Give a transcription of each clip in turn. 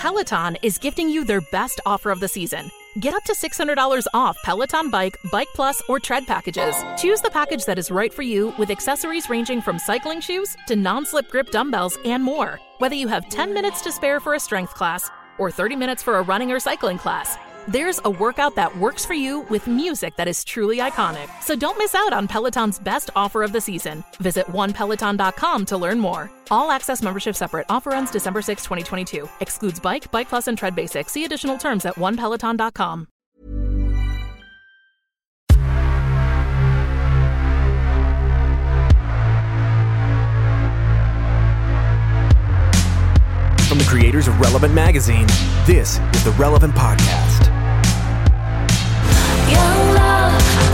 Peloton is gifting you their best offer of the season. Get up to $600 off Peloton Bike, Bike Plus, or Tread packages. Choose the package that is right for you with accessories ranging from cycling shoes to non slip grip dumbbells and more. Whether you have 10 minutes to spare for a strength class or 30 minutes for a running or cycling class, there's a workout that works for you with music that is truly iconic. So don't miss out on Peloton's best offer of the season. Visit onepeloton.com to learn more. All access membership separate. Offer ends December 6, 2022. Excludes Bike, Bike Plus, and Tread Basic. See additional terms at onepeloton.com. From the creators of Relevant Magazine, this is the Relevant Podcast. Young love,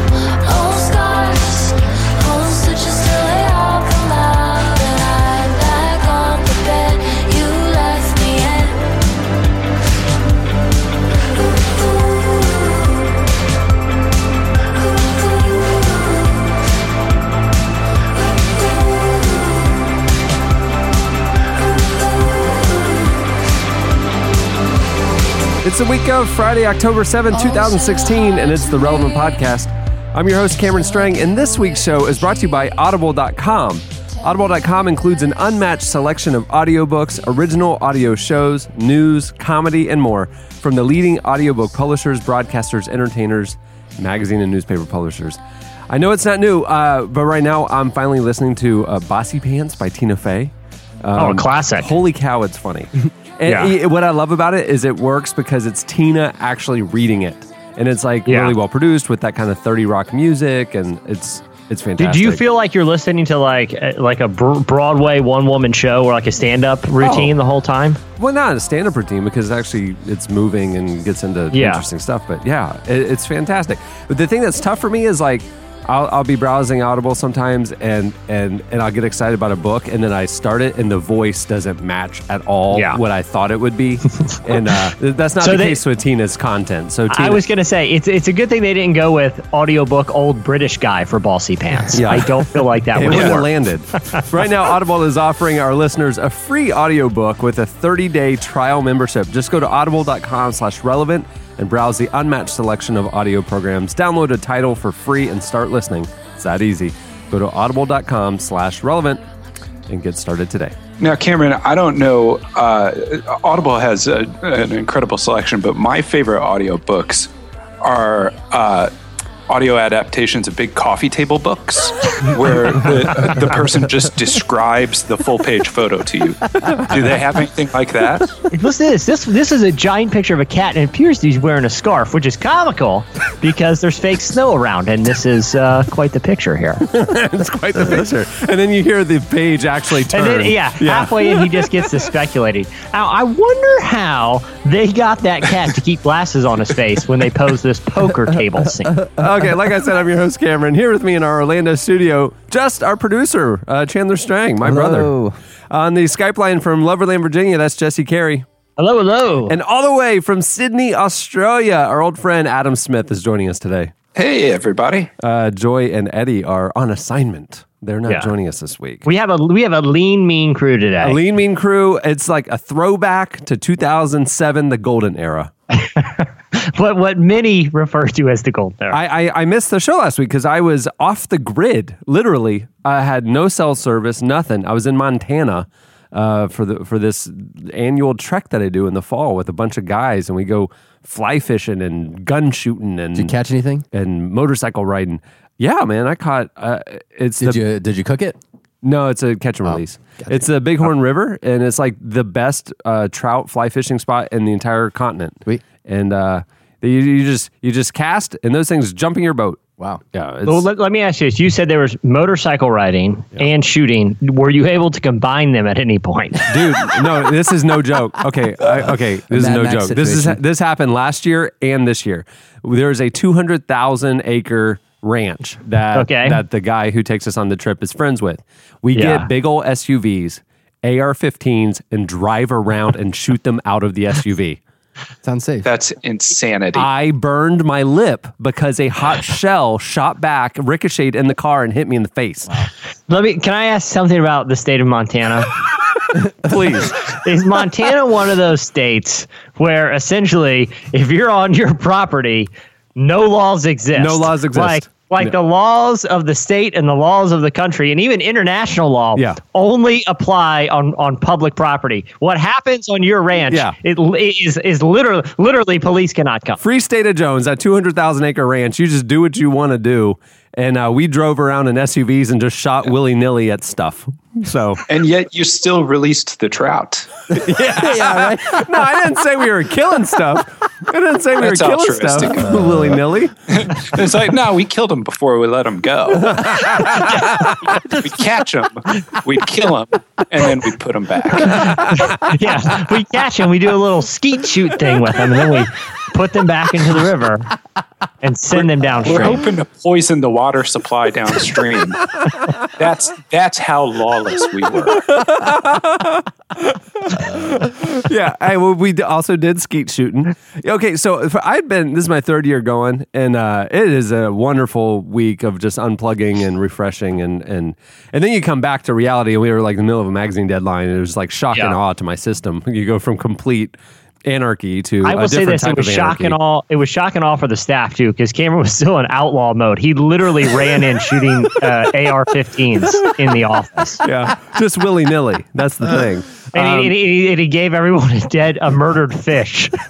It's the week of Friday, October 7, 2016, and it's the Relevant Podcast. I'm your host, Cameron Strang, and this week's show is brought to you by Audible.com. Audible.com includes an unmatched selection of audiobooks, original audio shows, news, comedy, and more from the leading audiobook publishers, broadcasters, entertainers, magazine, and newspaper publishers. I know it's not new, uh, but right now I'm finally listening to uh, Bossypants by Tina Fey. Oh, a classic. Holy cow, it's funny. and Yeah. it- what I love about it is it works because it's Tina actually reading it. And it's like Yeah. really well produced with that kind of 30 rock music and it's it's fantastic. Do you feel like you're listening to like like a Broadway one woman show or like a stand up oh. routine Oh. the whole time? well not a stand-up routine because actually it's moving and gets into Yeah. interesting stuff but yeah it, it's fantastic but the thing that's tough for me is like I'll, I'll be browsing audible sometimes and, and and i'll get excited about a book and then i start it and the voice doesn't match at all Yeah. what i thought it would be and uh, that's not So the they- case with tina's content so Tina, I was gonna say it's it's a good thing they didn't go with audiobook old British guy for Bossypants. Yeah. I don't feel like that would have landed. right now, Audible is offering our listeners a free audiobook with a 30-day trial membership. Just go to audible.com slash relevant and browse the unmatched selection of audio programs. Download a title for free and start listening. It's that easy. Go to audible.com slash relevant and get started today. Now, Cameron, I don't know. Uh, Audible has a, an incredible selection, but my favorite audiobooks are uh, audio adaptations of big coffee table books where the, the person just describes the full page photo to you. Do they have anything like that? Listen to this. This this is a giant picture of a cat, and it appears he's wearing a scarf, which is comical because there's fake snow around, and this is uh, quite the picture here. it's quite the picture. And then you hear the page actually turn. And then, yeah, halfway in, he just gets to speculating. Now, I wonder how they got that cat to keep glasses on his face when they posed this poker table scene. okay, like I said, I'm your host, Cameron. Here with me in our Orlando studio, just our producer, uh, Chandler Strang, my Hello. brother. On the Skype line from Loverland, Virginia, that's Jesse Carey. Hello, hello. And all the way from Sydney, Australia, our old friend Adam Smith is joining us today. Hey, everybody. Uh, Joy and Eddie are on assignment. They're not Yeah. joining us this week. we have a we have a lean, mean crew today. A Lean Mean Crew, it's like a throwback to 2007, the golden era. what what many refer to as the golden era. I, I, I missed the show last week because I was off the grid. Literally, I had no cell service, nothing. I was in Montana uh, for the for this annual trek that I do in the fall with a bunch of guys, and we go fly fishing and gun shooting and Did you catch anything? and motorcycle riding. Yeah, man, I caught. Uh, it's Did the, you did you cook it? no, it's a catch and release. It's the Bighorn River, and it's like the best uh, trout fly fishing spot in the entire continent. Sweet. And uh, you, you just you just cast, and those things jump in your boat. Wow. Yeah, it's, well, let, let me ask you this. You said there was motorcycle riding and shooting. Were you able to combine them at any point? dude. No, this is no joke. Okay, I, okay, this is Mad no Max joke. This is situation. this happened last year and this year. There is a two hundred thousand acre ranch that Okay. that the guy who takes us on the trip is friends with. We Yeah. get big old SUVs, AR-15s, and drive around and shoot them out of the SUV. Sounds safe. That's insanity. I burned my lip because a hot shell shot back, ricocheted in the car, and hit me in the face. Let me. Can I ask something about the state of Montana? Please. Is Montana one of those states where essentially, if you're on your property, no laws exist? No laws exist. Like, like the laws of the state and the laws of the country and even international law Yeah. only apply on, on public property. What happens on your ranch Yeah. it, it is is literally literally police cannot come. Free State of Jones, that 200,000 acre ranch, you just do what you want to do. And uh, we drove around in SUVs and just shot willy nilly at stuff. So, And yet you still released the trout. yeah, right. no, I didn't say we were killing stuff. I didn't say we That's were killing stuff altruistic. willy nilly. It's like, no, we killed him before we let him go. we'd catch him, we'd kill him, and then we'd put him back. yeah, we catch them, we do a little skeet shoot thing with them, and then we put them back into the river and send them downstream. We're hoping to poison the water supply downstream. That's that's how lawless we were. yeah, I, well, we also did skeet shooting. Okay, so I'd been this is my third year going, and uh, it is a wonderful week of just unplugging and refreshing, and and and then you come back to reality. And we were like in the middle of a magazine deadline, and it was like shock and awe to my system. You go from complete anarchy to I will say this: it was of shock and anarchy. all. It was shock and all for the staff too, because Cameron was still in outlaw mode. He literally ran in shooting uh, AR-15s in the office, Yeah, just willy nilly. That's the thing. And, Um, he, he- he gave everyone a dead, a murdered fish.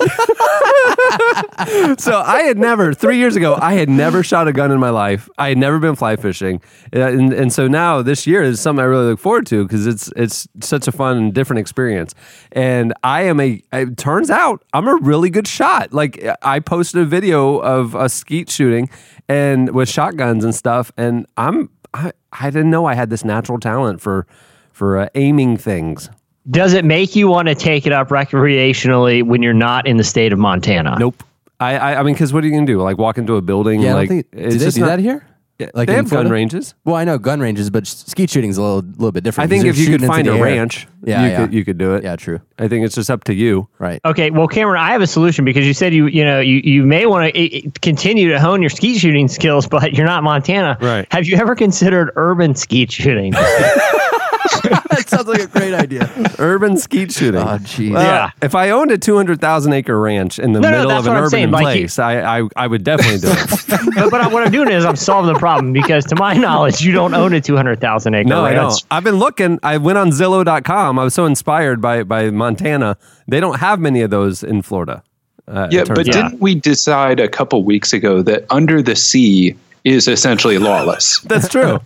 so I had never three years ago. I had never shot a gun in my life. I had never been fly fishing, Uh, and and so now this year is something I really look forward to because it's it's such a fun and different experience. And I am a. It turns out I'm a really good shot. Like I posted a video of a skeet shooting and with shotguns and stuff, and I'm I I didn't know I had this natural talent for for uh, aiming things. Does it make you want to take it up recreationally when you're not in the state of Montana? Nope. I I, I mean, because what are you gonna do? Like walk into a building? Yeah, and I like don't think. Do they just do not- that here? Yeah, Like they in have gun ranges. Well, I know gun ranges, but skeet shooting's a little, little bit different. I think if you're could find a air. ranch, Yeah, you yeah. could you could do it. Yeah, true. I think it's just up to you. Right. Okay, well, Cameron, I have a solution because you said you you know you, you may want to continue to hone your skeet shooting skills, but you're not Montana. Right. Have you ever considered urban skeet shooting? that sounds like a great idea. Urban skeet shooting. Oh, jeez. Well, Yeah. If I owned a 200,000 acre ranch in the No, no, middle that's of an I'm urban saying, like you- place, I, I I would definitely do it. but, but what I'm doing is I'm solving the problem because, to my knowledge, you don't own a 200,000 acre no, I ranch. don't. I've been looking. I went on Zillow.com. I was so inspired by by Montana. They don't have many of those in Florida. Uh, Yeah, but out. didn't we decide a couple weeks ago that under the sea is essentially lawless? That's true.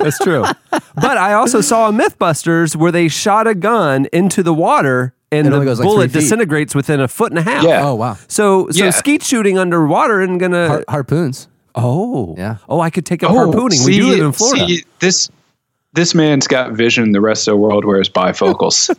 That's true. But I also saw a MythBusters where they shot a gun into the water and It the goes like bullet three disintegrates within a foot and a half. Yeah. Oh wow. So so Yeah. skeet shooting underwater isn't gonna. Har- harpoons. oh Yeah. Oh, I could take up oh, harpooning. we do live in Florida. see, this this man's got vision. The rest of the world wears bifocals.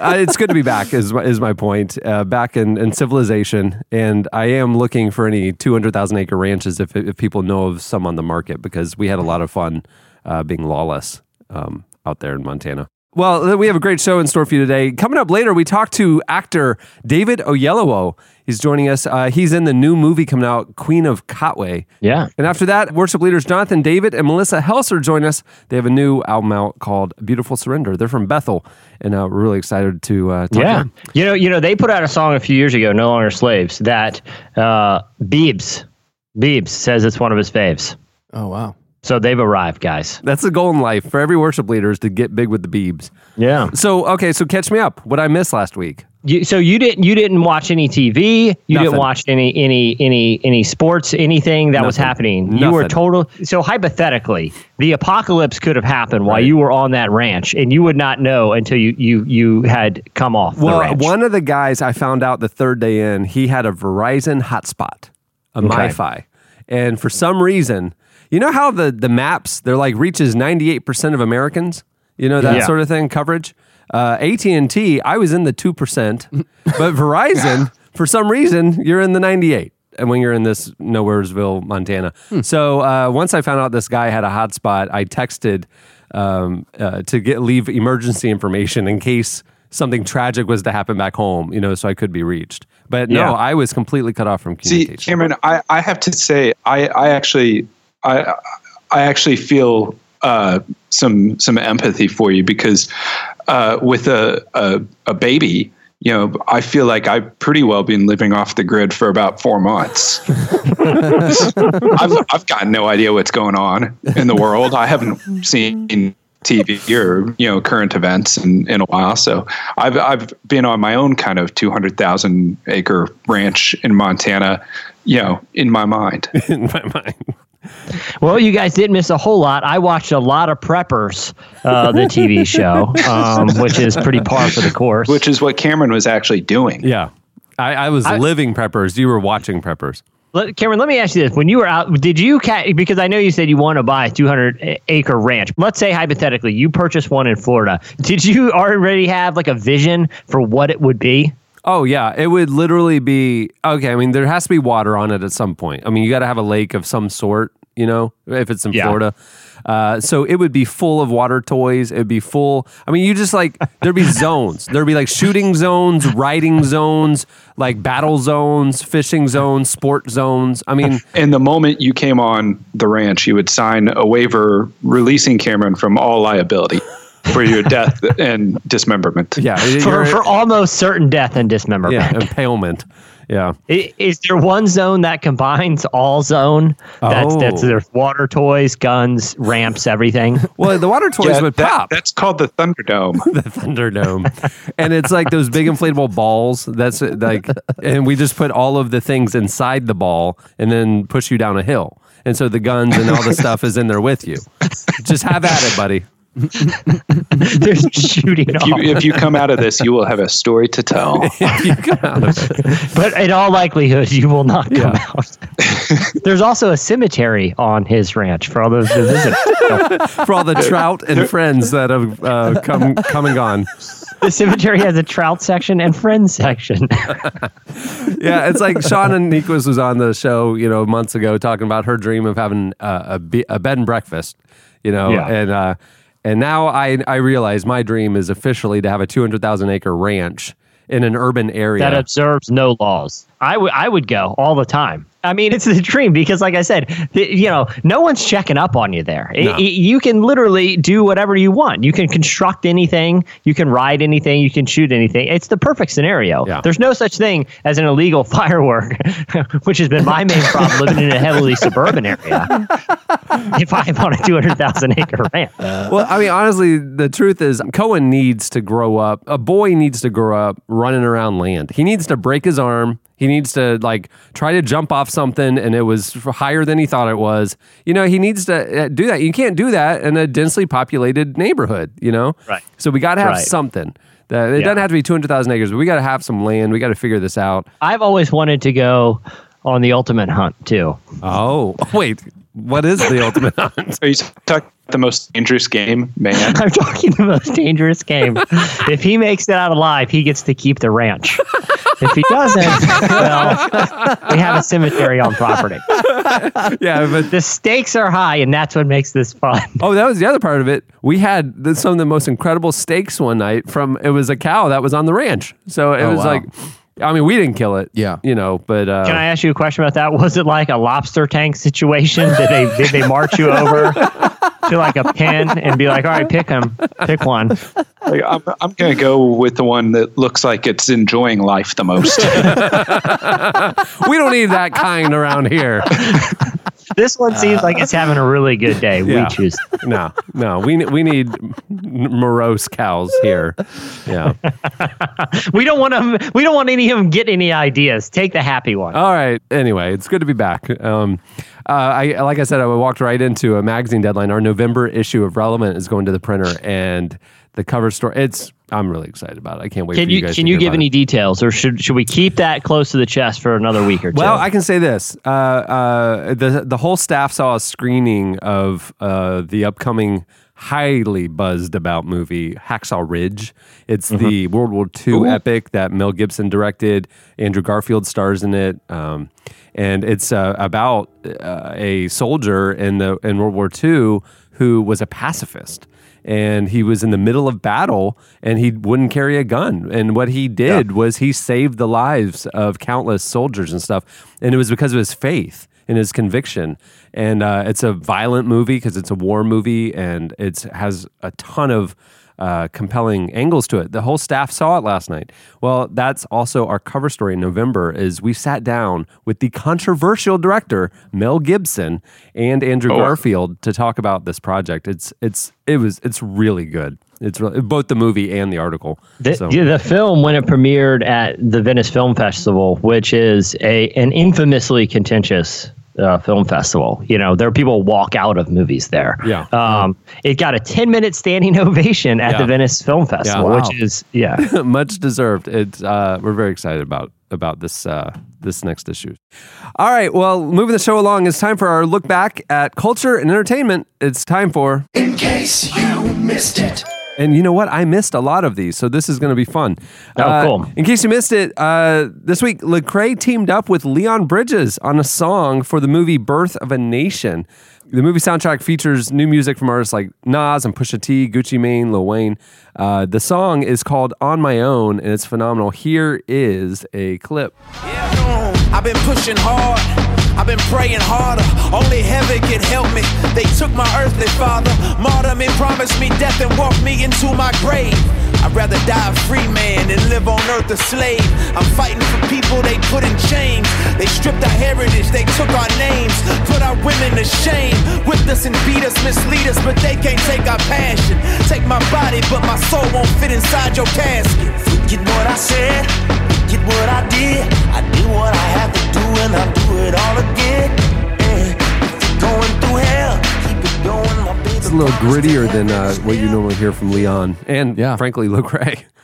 uh, it's good to be back. Is my- is my point. Uh, back in, in civilization, and I am looking for any two hundred thousand acre ranches if if people know of some on the market because we had a lot of fun uh, being lawless um, out there in Montana. Well, we have a great show in store for you today. Coming up later, we talk to actor David Oyelowo. He's joining us. Uh, he's in the new movie coming out, Queen of Katwe. Yeah. And after that, worship leaders Jonathan David and Melissa Helser join us. They have a new album out called Beautiful Surrender. They're from Bethel, and uh, we're really excited to uh, talk to Yeah. You know, you know, they put out a song a few years ago, No Longer Slaves, that uh, Beebs, Beebs says it's one of his faves. Oh wow. So they've arrived, guys. That's the goal in life for every worship leader is to get big with the Beebs. Yeah. So, okay, so catch me up. What I missed last week? You, so you didn't you didn't watch any TV. You Nothing. didn't watch any any any any sports anything that was Nothing. happening. You were total. So hypothetically, the apocalypse could have happened while Right. you were on that ranch, and you would not know until you you you had come off Well, one of the guys I found out the third day in, he had a Verizon hotspot, a MiFi, and for some reason, you know how the the maps they're like reaches ninety eight percent of Americans, you know that Yeah. sort of thing coverage. Uh, AT and T, I was in the two percent, but Verizon, for some reason, you're in the ninety eight. And when you're in this Nowheresville, Montana, so uh, once I found out this guy had a hotspot, I texted um, uh, to get leave emergency information in case something tragic was to happen back home, you know, so I could be reached. But no, Yeah. I was completely cut off from See, communication. Cameron, I, I have to say, I, I actually, I, I actually feel uh, some some empathy for you because uh, with a, a a baby, you know, I feel like I've pretty well been living off the grid for about four months. I've I've got no idea what's going on in the world. I haven't seen TV or you know current events in, in a while. So I've I've been on my own kind of two hundred thousand acre ranch in Montana, you know, in my mind. in my mind. Well, you guys didn't miss a whole lot. I watched a lot of Preppers, uh, the TV show, um, which is pretty par for the course. Which is what Cameron was actually doing. Yeah. I, I was I- living preppers. You were watching preppers. Let, Cameron, let me ask you this: When you were out, did you ca- because I know you said you want to buy a 200 acre ranch. Let's say hypothetically you purchased one in Florida. Did you already have like a vision for what it would be? Oh yeah, it would literally be okay. I mean, there has to be water on it at some point. I mean, you got to have a lake of some sort. You know, if it's in Yeah. Florida, uh, so it would be full of water toys. It'd be full. I mean, you just like there'd be zones. There'd be like shooting zones, riding zones, like battle zones, fishing zones, sport zones. I mean, And the moment you came on the ranch, you would sign a waiver releasing Cameron from all liability for your death and dismemberment. yeah, For, for almost certain death and dismemberment. yeah, impalement. Yeah. I- Is there one zone that combines all zone? That's that's Oh. there's water toys, guns, ramps, everything. Well, the water toys Yeah, would that- pop. that's called the Thunderdome. the Thunderdome, and it's like those big inflatable balls. That's like, and we just put all of the things inside the ball, and then push you down a hill. And so the guns and all the stuff is in there with you. Just have at it, buddy. There's shooting if, you, off. if you come out of this, you will have a story to tell. You come out of it. But in all likelihood, you will not come out. There's also a cemetery on his ranch for all those who visit. for all the trout and friends that have uh, come come and gone. the cemetery has a trout section and friends section. Yeah, it's like Shauna Niequist was on the show, you know, months ago talking about her dream of having uh, a, be- a bed and breakfast, you know, Yeah. and uh, and now I I realize my dream is officially to have a two hundred thousand acre ranch in an urban area. that observes no laws. I would I would go all the time. I mean, it's the dream because, like I said, th- you know, no one's checking up on you there. I- No. I- you can literally do whatever you want. You can construct anything. You can ride anything. You can shoot anything. It's the perfect scenario. Yeah. There's no such thing as an illegal firework, which has been my main problem living in a heavily suburban area. if I'm on a 200,000 acre ranch. Uh, well, I mean, honestly, the truth is, Cohen needs to grow up. A boy needs to grow up running around land. He needs to break his arm. He needs to like try to jump off something, and it was higher than he thought it was. You know, he needs to uh, do that. You can't do that in a densely populated neighborhood. You know, Right. So we got to have Right. something. That it Yeah. doesn't have to be two hundred thousand acres, but we got to have some land. We got to figure this out. I've always wanted to go on the ultimate hunt too. Oh, wait, what is the ultimate hunt? Are you talking the most dangerous game, man? I'm talking the most dangerous game. if he makes it out alive, he gets to keep the ranch. If he doesn't, well, we have a cemetery on property. yeah, but The stakes are high, and that's what makes this fun. Oh, that was the other part of it. We had the, some of the most incredible steaks one night from it was a cow that was on the ranch. So it Oh, was wow. like I mean, we didn't kill it. Yeah. You know, but uh Can I ask you a question about that? Was it like a lobster tank situation? Did they did they march you over to like a pen and be like, "All right, pick him, pick one." Like, I'm, I'm going to go with the one that looks like it's enjoying life the most. we don't need that kind around here. This one seems like it's having a really good day. Yeah. We choose. No, no. We we need morose cows here. Yeah. We don't want them. We don't want any of them get any ideas. Take the happy one. All right. Anyway, it's good to be back. Um, uh, I like I said, I walked right into a magazine deadline. Our November issue of Relevant is going to the printer, and the cover story. It's. I'm really excited about it. I can't wait. Can for you, you guys can to you give any it. details, or should should we keep that close to the chest for another week or two? Well, I can say this: uh, uh, the the whole staff saw a screening of uh, the upcoming, highly buzzed about movie Hacksaw Ridge. It's the World War II epic that Mel Gibson directed. Andrew Garfield stars in it, um, and it's uh, about uh, a soldier in the in World War II who was a pacifist. And he was in the middle of battle, and he wouldn't carry a gun. And what he did was he saved the lives of countless soldiers and stuff. And it was because of his faith. and his conviction. And uh, it's a violent movie because it's a war movie and it has a ton of uh, compelling angles to it. The whole staff saw it last night. Well, that's also our cover story in November. Is we sat down with the controversial director Mel Gibson and Andrew Oh. Garfield to talk about this project. It's it's it was it's really good. It's really, both the movie and the article. The, So- yeah, the film when it premiered at the Venice Film Festival, which is a an infamously contentious uh, film festival. You know, there are people walk out of movies there. Yeah. Um, it got a 10 minute standing ovation at Yeah. the Venice Film Festival, wow. which is yeah. much deserved. It's uh, we're very excited about about this uh, this next issue. All right, well, moving the show along, it's time for our look back at culture and entertainment. It's time for In case you missed it. And you know what? I missed a lot of these, so this is going to be fun. Oh, Uh, cool. In case you missed it, uh, this week Lecrae teamed up with Leon Bridges on a song for the movie Birth of a Nation. The movie soundtrack features new music from artists like Nas and Pusha T, Gucci Mane, Lil Wayne. Uh, the song is called "On My Own" and it's phenomenal. Here is a clip. I've been pushing hard. I've been praying harder. Only heaven can help me. They took my earthly father, martyred me, promised me death, and walked me into my grave. I'd rather die a free man than live on earth a slave. I'm fighting for people they put in chains. They stripped our heritage, they took our names, put our women to shame. Whipped us and beat us, mislead us, but they can't take our passion. Take my body, but my soul won't fit inside your casket. Forget what I said, forget what I did. I did what I had to do, and I'll do it all again. If going through hell, keep it going, my baby. It's a little grittier than uh, what you normally hear from Leon and, Yeah. frankly, Lecrae.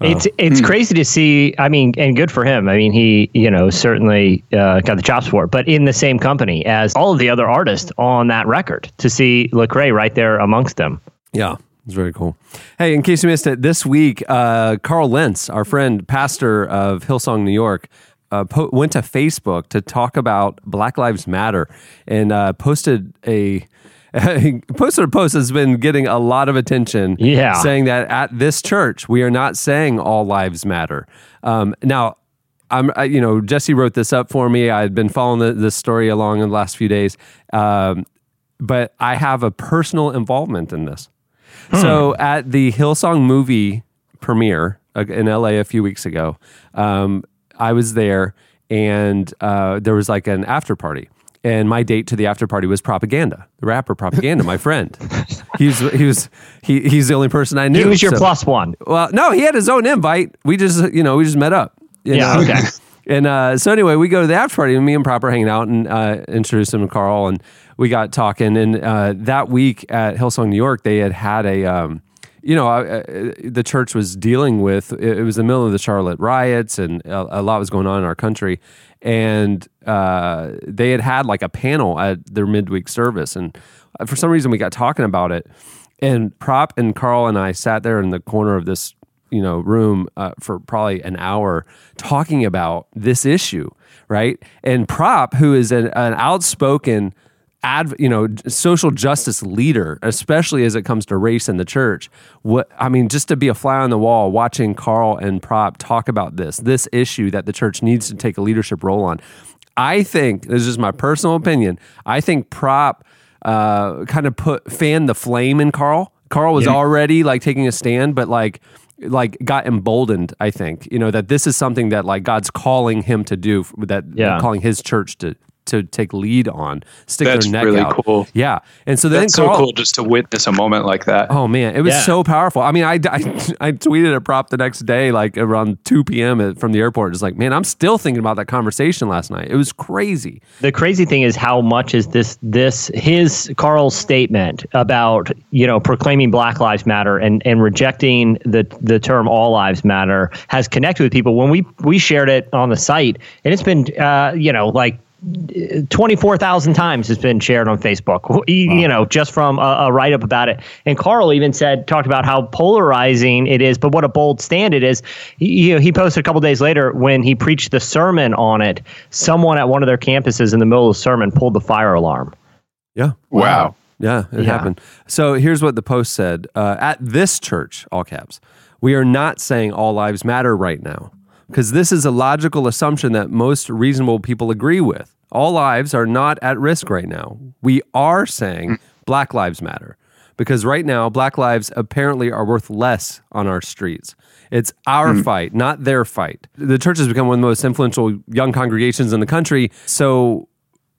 It's it's crazy to see. I mean, and good for him. I mean, he you know certainly uh, got the chops for it. But in the same company as all of the other artists on that record, to see Lecrae right there amongst them. Yeah, it's very cool. Hey, in case you missed it, this week, uh, Carl Lentz, our friend, pastor of Hillsong, New York, uh, po- went to Facebook to talk about Black Lives Matter and uh, posted a. posted a post that's been getting a lot of attention. Yeah. saying that at this church we are not saying all lives matter. Um, now, I'm, I, you know, Jesse wrote this up for me. I had been following the, this story along in the last few days, um, but I have a personal involvement in this. So at the Hillsong movie premiere uh, in LA a few weeks ago, um, I was there, and uh, there was like an after party. And my date to the after party was Propaganda, the rapper Propaganda, my friend. He's he was he, he's the only person I knew. He was your so- plus one. well, no, he had his own invite. We just, you know, we just met up. you Yeah, know? okay. And uh, so anyway, we go to the after party, and me and Proper hanging out, and uh, introduced him to Carl, and we got talking. And uh, that week at Hillsong, New York, they had had a, um, you know, uh, uh, the church was dealing with. It it was the middle of the Charlotte riots, and a, a lot was going on in our country. And uh, they had had like a panel at their midweek service, and for some reason, we got talking about it. And Prop and Carl and I sat there in the corner of this, you know, room uh, for probably an hour talking about this issue, right? And Prop, who is an, an outspoken, adv- you know, social justice leader, especially as it comes to race in the church. What I mean, just to be a fly on the wall, watching Carl and Prop talk about this, this issue that the church needs to take a leadership role on. I think this is just my personal opinion. I think Prop uh, kind of put fan the flame in Carl. Carl was already like taking a stand, but like like got emboldened. I think you know that this is something that like God's calling him to do. That Yeah. calling his church to to take lead on, stick That's their neck really out. cool. Yeah, and so then That's so cool just to witness a moment like that. Oh man, it was Yeah. so powerful. I mean, I, I, I tweeted a prop the next day, like around 2 p.m. at- from the airport. Just like, man, I'm still thinking about that conversation last night. It was crazy. The crazy thing is how much is this this his Carl's statement about you know proclaiming Black Lives Matter and and rejecting the the term All Lives Matter has connected with people. When we we shared it on the site, and it's been uh, you know like. 24,000 times it's been shared on Facebook, you, you know, just from a, a write up about it. And Carl even said, talked about how polarizing it is, but what a bold stand it is. He, you know, he posted a couple days later when he preached the sermon on it, someone at one of their campuses in the middle of the sermon pulled the fire alarm. Yeah. Wow. Yeah, it Yeah. happened. So here's what the post said uh, At this church, all caps, we are not saying all lives matter right now because this is a logical assumption that most reasonable people agree with. all lives are not at risk right now. We are saying mm. Black Lives Matter because right now, Black lives apparently are worth less on our streets. It's our mm. fight, not their fight. The church has become one of the most influential young congregations in the country. So,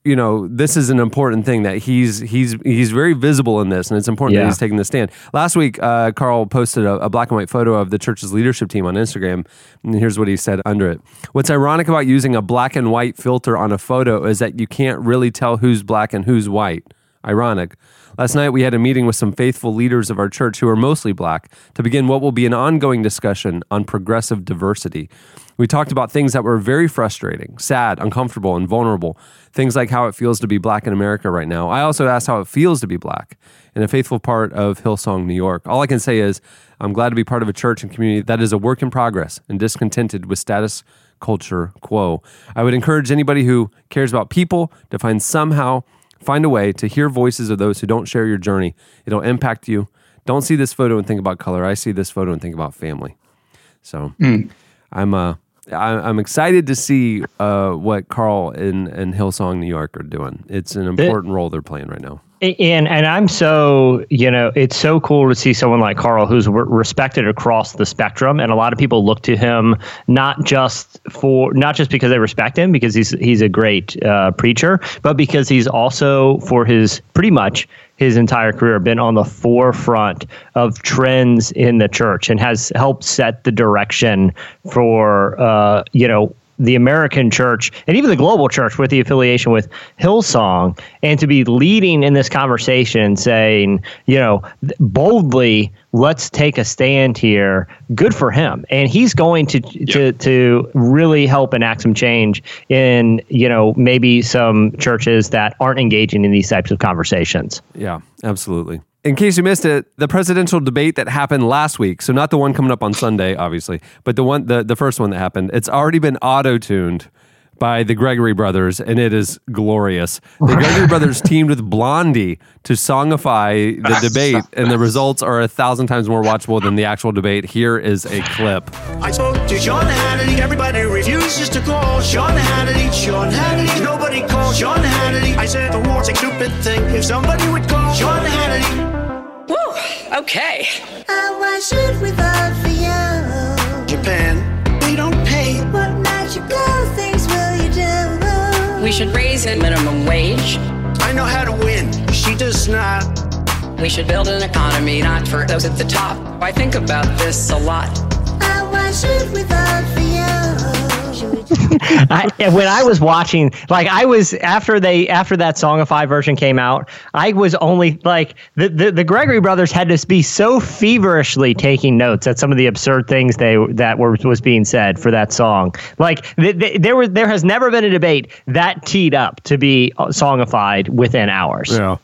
you know, this is an important thing that he's he's he's very visible in this, and it's important that he's taking the stand. Last week, uh, Carl posted a, a black and white photo of the church's leadership team on Instagram, and here's what he said under it: "What's ironic about using a black and white filter on a photo is that you can't really tell who's black and who's white. Ironic." Last night, we had a meeting with some faithful leaders of our church who are mostly black to begin what will be an ongoing discussion on progressive diversity. We talked about things that were very frustrating, sad, uncomfortable, and vulnerable. Things like how it feels to be black in America right now. I also asked how it feels to be black in a faithful part of Hillsong, New York. All I can say is I'm glad to be part of a church and community that is a work in progress and discontented with status culture quo. I would encourage anybody who cares about people to find somehow find a way to hear voices of those who don't share your journey. It'll impact you. Don't see this photo and think about color. I see this photo and think about family. So I'm uh I- I'm excited to see uh, what Carl and, and Hillsong New York are doing. It's an important role they're playing right now. And and I'm so you know it's so cool to see someone like Carl who's re- respected across the spectrum, and a lot of people look to him not just for not just because they respect him because he's he's a great uh, preacher, but because he's also for his pretty much his entire career been on the forefront of trends in the church and has helped set the direction for uh, you know the American church and even the global church with the affiliation with Hillsong, and to be leading in this conversation, saying, you know, boldly, let's take a stand here. Good for him, and he's going to to to really help enact some change in you know maybe some churches that aren't engaging in these types of conversations. Yeah, absolutely. In case you missed it, the presidential debate that happened last week, so not the one coming up on Sunday, obviously, but the one the, the first one that happened, it's already been auto-tuned by the Gregory brothers, and it is glorious. The Gregory brothers teamed with Blondie to songify the debate, and the results are a thousand times more watchable than the actual debate. Here is a clip. I spoke to Sean Hannity. Everybody refuses to call Sean Hannity. Sean Hannity. Nobody calls Sean Hannity. I said the war's a stupid thing. If somebody would call Sean Hannity. Woo, okay. Oh, why should we vote for you? Japan, they don't pay. What magical things will you do? We should raise the minimum wage. I know how to win. She does not. We should build an economy not for those at the top. I think about this a lot. Oh, why should we vote for you? I, when I was watching, like I was after they after that Songify version came out, I was only like the, the the Gregory brothers had to be so feverishly taking notes at some of the absurd things they that were was being said for that song. Like th- th- there was there has never been a debate that teed up to be songified within hours. Yeah.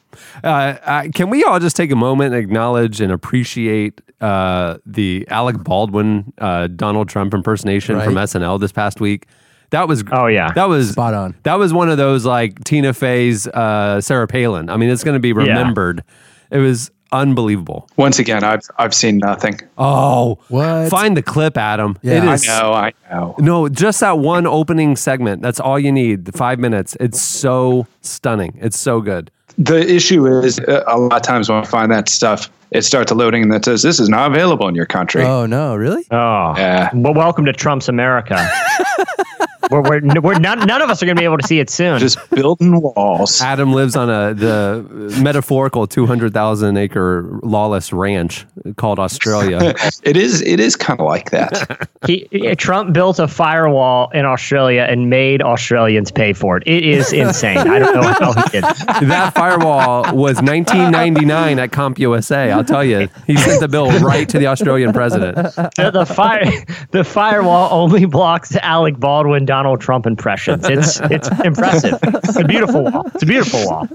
Uh, uh, can we all just take a moment and acknowledge and appreciate uh, the Alec Baldwin uh, Donald Trump impersonation from SNL this past week? That was Oh, yeah. that was Spot on. That was one of those like Tina Fey's uh, Sarah Palin. I mean, it's going to be remembered. It was unbelievable. Once again, I've I've seen nothing. Oh, What? Find the clip, Adam. Yeah. it I is. I know, I know. No, just that one opening segment. That's all you need. The five minutes. It's so stunning. It's so good. The issue is uh, a lot of times when I find that stuff, it starts loading and that says this is not available in your country. Oh no, really? Oh, Yeah. well, welcome to Trump's America. we're, we're, we're none, none of us are going to be able to see it soon. Just building walls. Adam lives on a the metaphorical two hundred thousand acre lawless ranch called Australia. It is it is kind of like that. He, Trump built a firewall in Australia and made Australians pay for it. It is insane. I don't know how he did. that firewall was nineteen ninety nine at CompUSA. I'll tell you, he sent the bill right to the Australian president. The, the fire, the firewall only blocks Alec Baldwin, Donald Trump impressions. It's it's impressive. It's a beautiful wall. It's a beautiful wall.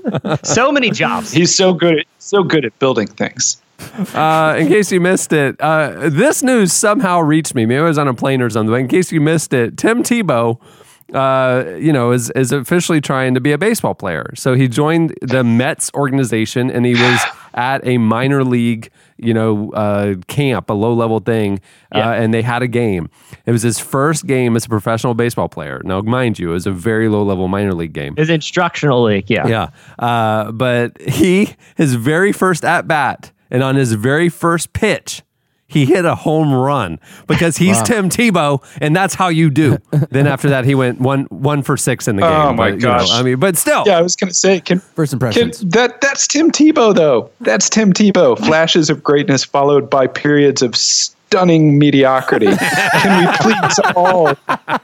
So many jobs. He's so good at so good at building things. Uh, in case you missed it, uh, this news somehow reached me. Maybe I was on a plane or something. But in case you missed it, Tim Tebow, uh, you know, is is officially trying to be a baseball player. So he joined the Mets organization, and he was at a minor league, you know, uh, camp, a low level thing, Yeah. uh, and they had a game. It was his first game as a professional baseball player. Now, mind you, it was a very low level minor league game. It's instructional league, yeah. Yeah. Uh, but he, his very first at bat, and on his very first pitch, he hit a home run because he's Tim Tebow, and that's how you do. then after that, he went one one for six in the oh game. Oh, my But, you know, gosh. I mean, but still, Yeah, I was going to say, can, First can that that's Tim Tebow though. That's Tim Tebow. Flashes of greatness followed by periods of stunning mediocrity. can we please all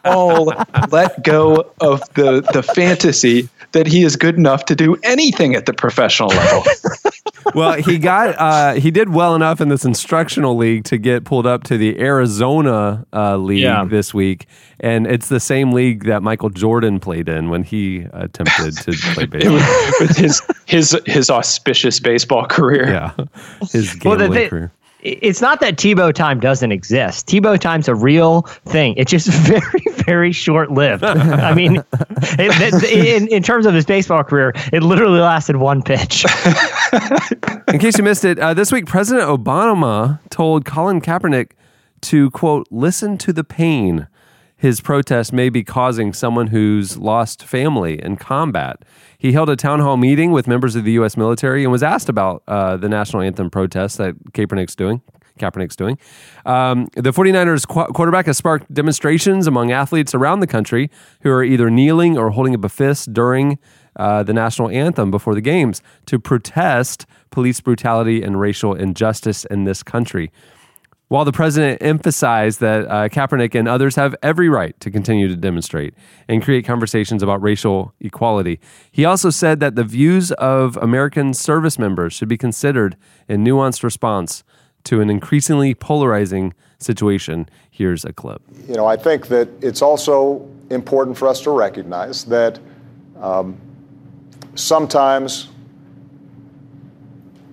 all let go of the the fantasy that he is good enough to do anything at the professional level? well, he got uh, he did well enough in this instructional league to get pulled up to the Arizona uh, league Yeah. this week, and it's the same league that Michael Jordan played in when he attempted to play baseball. with his his his auspicious baseball career. yeah, his Well, the thi- career. It's not that Tebow time doesn't exist. Tebow time's a real thing. It's just very, very short lived. I mean, it, it- in, in terms of his baseball career, it literally lasted one pitch. In case you missed it, uh, this week President Obama told Colin Kaepernick to quote listen to the pain his protest may be causing someone who's lost family in combat. He held a town hall meeting with members of the U.S. military and was asked about uh, the national anthem protest that Kaepernick's doing. Kaepernick's doing. Um, the 49ers qu- quarterback has sparked demonstrations among athletes around the country who are either kneeling or holding up a fist during uh, the national anthem before the games to protest police brutality and racial injustice in this country. While the president emphasized that uh, Kaepernick and others have every right to continue to demonstrate and create conversations about racial equality, he also said that the views of American service members should be considered in nuanced response to an increasingly polarizing situation. Here's a clip. you know, I think that it's also important for us to recognize that um, sometimes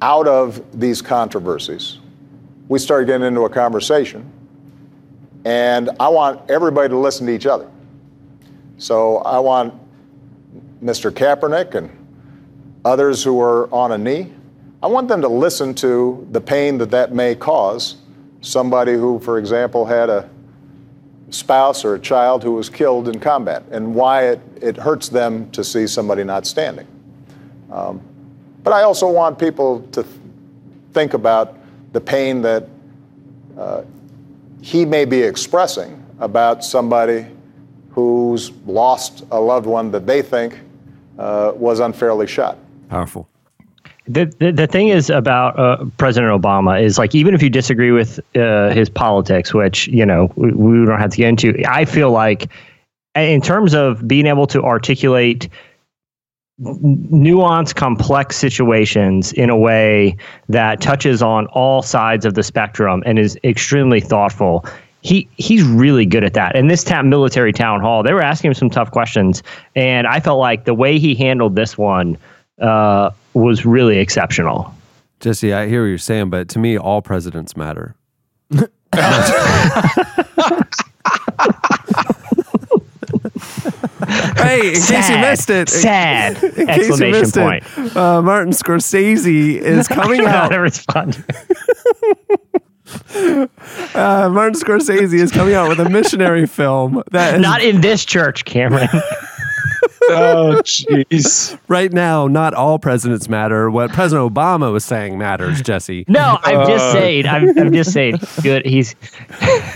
out of these controversies, we start getting into a conversation, and I want everybody to listen to each other. So I want Mr. Kaepernick and others who are on a knee, I want them to listen to the pain that that may cause somebody who, for example, had a spouse or a child who was killed in combat and why it, it hurts them to see somebody not standing. Um, but I also want people to th- think about the pain that uh, he may be expressing about somebody who's lost a loved one that they think uh, was unfairly shot. Powerful. The, the, the thing is about uh, President Obama is like even if you disagree with uh, his politics, which you know we, we don't have to get into, I feel like in terms of being able to articulate nuanced, complex situations in a way that touches on all sides of the spectrum and is extremely thoughtful. He he's really good at that. And this town, military town hall, they were asking him some tough questions, and I felt like the way he handled this one uh, was really exceptional. Jesse, I hear what you're saying, but to me, all presidents matter. hey, in case you missed it, Sad! in case you Exclamation missed point. it, uh, Martin Scorsese is coming out. respond. Uh, Martin Scorsese is coming out with a missionary film that is Not in this church, Cameron. Oh, jeez. right now. Not all presidents matter. What President Obama was saying matters, Jesse. No, I'm just Uh. saying. I'm, I'm just saying. Good. He's.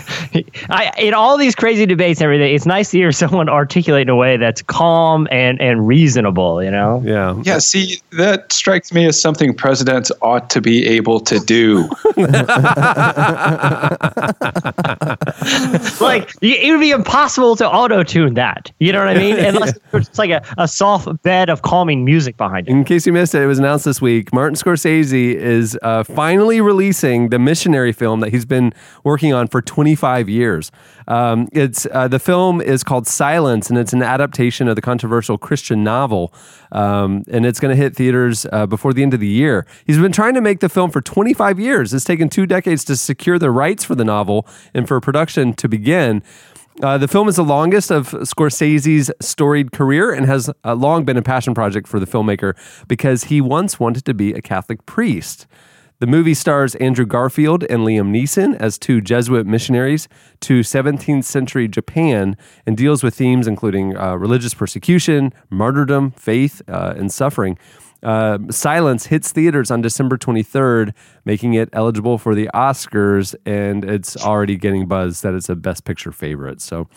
I in all these crazy debates and everything. It's nice to hear someone articulate in a way that's calm and and reasonable. You know. Yeah. Yeah, see, that strikes me as something presidents ought to be able to do. Like it would be impossible to auto tune that. You know what I mean? Unless it's like a, a soft bed of calming music behind it. In case you missed it, it was announced this week. Martin Scorsese is uh, finally releasing the missionary film that he's been working on for 25 years. Um, it's uh, the film is called Silence, and it's an adaptation of the controversial Christian novel. Um, and it's going to hit theaters uh, before the end of the year. He's been trying to make the film for 25 years. It's taken two decades to secure the rights for the novel and for production to begin. Uh, the film is the longest of Scorsese's storied career and has uh, long been a passion project for the filmmaker because he once wanted to be a Catholic priest. The movie stars Andrew Garfield and Liam Neeson as two Jesuit missionaries to 17th century Japan and deals with themes including uh, religious persecution, martyrdom, faith, uh, and suffering. Uh, Silence hits theaters on December 23rd, making it eligible for the Oscars, and it's already getting buzz that it's a Best Picture favorite. So,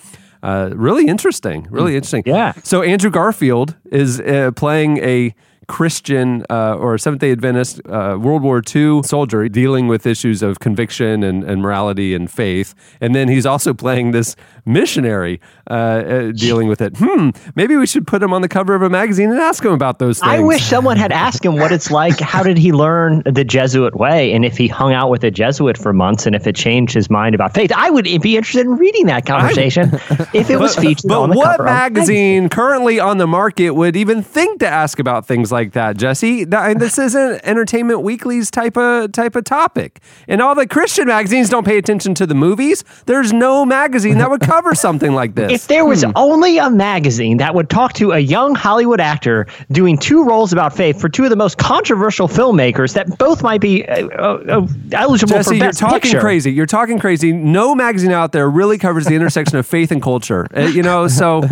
uh, really interesting. Really interesting. Yeah. So Andrew Garfield is uh, playing a Christian uh, or Seventh Day Adventist uh, World War II soldier dealing with issues of conviction and, and morality and faith, and then he's also playing this missionary uh, uh, dealing with it. Hmm. Maybe we should put him on the cover of a magazine and ask him about those things. I wish someone had asked him what it's like. How did he learn the Jesuit way? And if he hung out with a Jesuit for months and if it changed his mind about faith, I would be interested in reading that conversation if it was featured But on the what cover. of the magazine currently on the market would even think to ask about things like that, Jesse? Th- This isn't Entertainment Weekly's type of type of topic. And all the Christian magazines don't pay attention to the movies. There's no magazine that would cover something like this. If there was only a magazine that would talk to a young Hollywood actor doing two roles about faith for two of the most controversial filmmakers that both might be uh, uh, uh, eligible Jesse, for you're talking picture. crazy. You're talking crazy. No magazine out there really covers the intersection of faith and culture. Uh, you know, so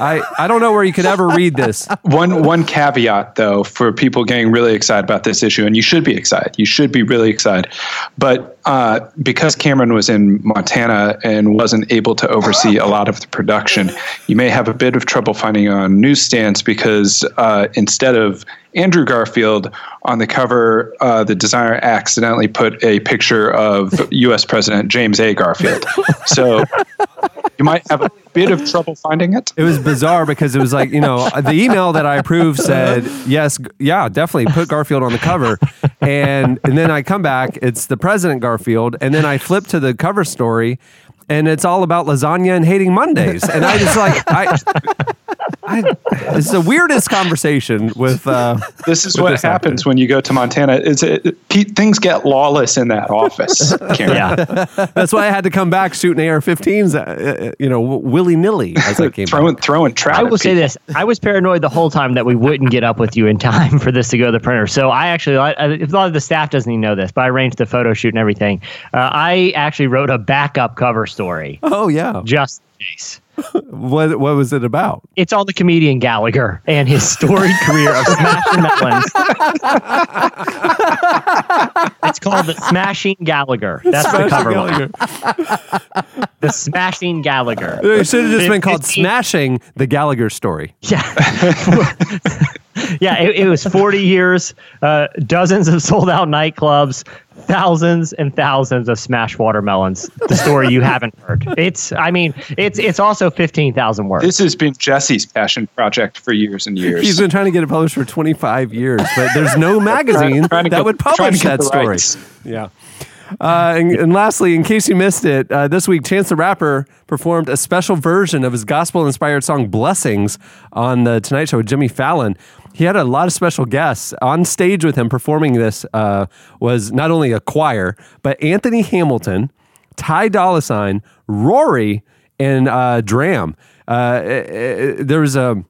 I I don't know where you could ever read this. One one caveat though for people getting really excited about this issue, and you should be excited. You should be really excited, but uh, because Cameron was in Montana and wasn't able to oversee a lot of the production, you may have a bit of trouble finding on newsstands because uh, instead of Andrew Garfield on the cover, uh, the designer accidentally put a picture of U.S. President James A. Garfield. So you might have a bit of trouble finding it. It was bizarre because it was like, you know, the email that I approved said, yes, yeah, definitely put Garfield on the cover. And and then I come back, it's the President Garfield, and then I flip to the cover story and it's all about lasagna and hating Mondays. And I just like I, I it's the weirdest conversation with uh This is with what this happens when you go to Montana. It's it, pe- things get lawless in that office. Karen. Yeah. That's why I had to come back shooting AR-15s, uh, uh, you know, willy nilly as I came. throwing back. throwing trout. I will say this: I was paranoid the whole time that we wouldn't get up with you in time for this to go to the printer. So I actually, I, I- a lot of the staff doesn't even know this, but I arranged the photo shoot and everything. Uh, I actually wrote a backup cover story Oh yeah. just in case. What what was it about? It's on the comedian Gallagher and his storied career of smashing melons. it's called the Smashing Gallagher. That's the cover line. The Smashing Gallagher. It should have just It- been called it's- Smashing the Gallagher Story. Yeah. yeah, it, it was 40 years, uh, dozens of sold out nightclubs, thousands and thousands of smashed watermelons. The story you haven't heard. It's, I mean, it's it's also 15,000 words. This has been Jesse's passion project for years and years. He's been trying to get it published for 25 years, but there's no magazine trying to that get- would publish that story. rights. Yeah. Uh, and, and lastly, in case you missed it, uh, this week Chance the Rapper performed a special version of his gospel-inspired song "Blessings" on the Tonight Show with Jimmy Fallon. He had a lot of special guests on stage with him performing this. Uh, was not only a choir, but Anthony Hamilton, Ty Dolla Sign, Raury, and uh, Dram. Uh, eh, eh, there was a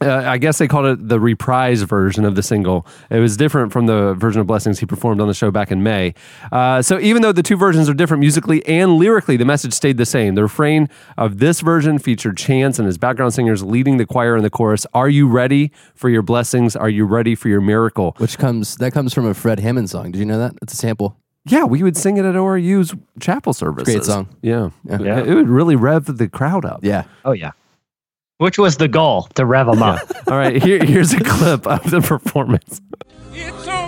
uh, I guess they called it the reprise version of the single. It was different from the version of Blessings he performed on the show back in May. Uh, so even though the two versions are different musically and lyrically, the message stayed the same. The refrain of this version featured Chance and his background singers leading the choir in the chorus. Are you ready for your blessings? Are you ready for your miracle? Which comes that comes from a Fred Hammond song. Did you know that? It's a sample. Yeah, we would sing it at ORU's chapel services. great song. Yeah. Yeah. It would really rev the crowd up. Yeah. oh, yeah. Which was the goal to rev them up. All right, here, here's a clip of the performance. It's on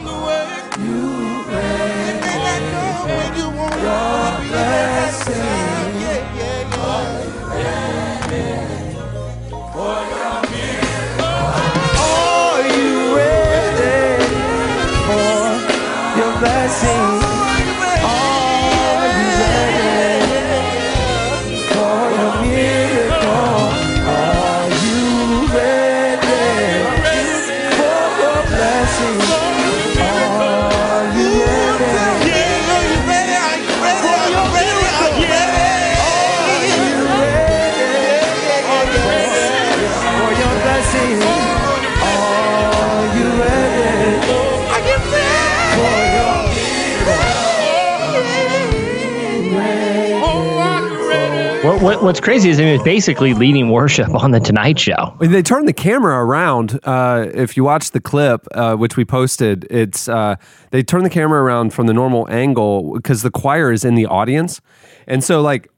What, what, what's crazy is I mean, it's basically leading worship on the Tonight Show. When They turned the camera around. Uh, if you watch the clip, uh, which we posted, it's uh, they turned the camera around from the normal angle because the choir is in the audience, and so like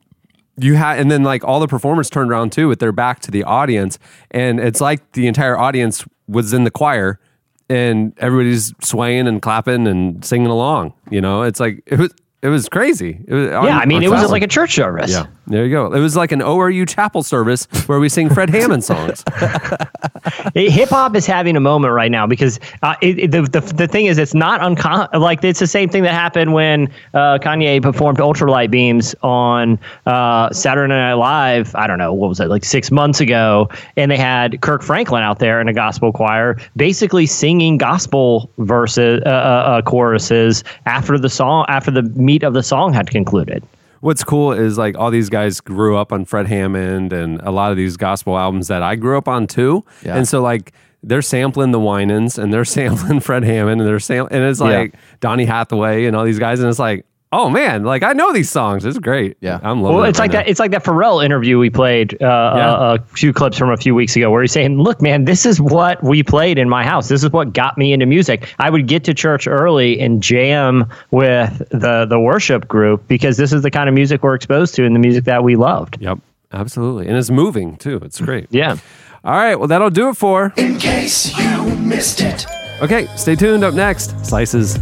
you had, and then like all the performers turned around too with their back to the audience, and it's like the entire audience was in the choir, and everybody's swaying and clapping and singing along. You know, it's like it was. It was crazy. It was, Yeah, I mean, it was like a church service. Yeah, there you go. It was like an ORU chapel service where we sing Fred Hammond songs. Hip hop is having a moment right now because uh, it, it- the, the the thing is, it's not uncommon. Like it's the same thing that happened when uh, Kanye performed Ultralight Beams on uh, Saturday Night Live. I don't know what was it like six months ago, and they had Kirk Franklin out there in a gospel choir, basically singing gospel verses, uh, uh, uh, choruses after the song, after the meat of the song had concluded. What's cool is like all these guys grew up on Fred Hammond and a lot of these gospel albums that I grew up on too. Yeah. And so like they're sampling the Winans and they're sampling Fred Hammond and they're sam- and it's like Donny Hathaway and all these guys and it's like, oh man, like I know these songs. It's great. Yeah. I'm loving Well, it it's right like now. that. It's like that Pharrell interview we played uh, Yeah. a, a few clips from a few weeks ago, where he's saying, "Look, man, this is what we played in my house. This is what got me into music. I would get to church early and jam with the the worship group because this is the kind of music we're exposed to and the music that we loved." Yep. Absolutely. And it's moving too. It's great. Yeah. All right. Well, that'll do it for. In case you missed it. Okay. Stay tuned. Up next, Slices.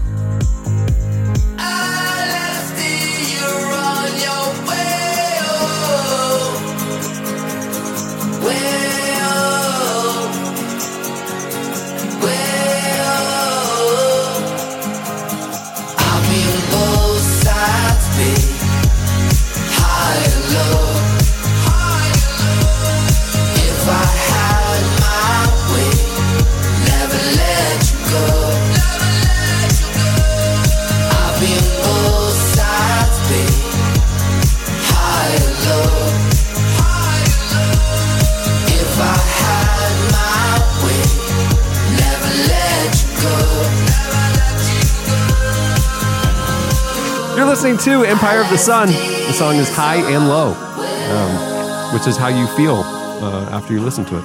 Listening to Empire of the Sun. The song is High and Low, um, which is how you feel uh, after you listen to it.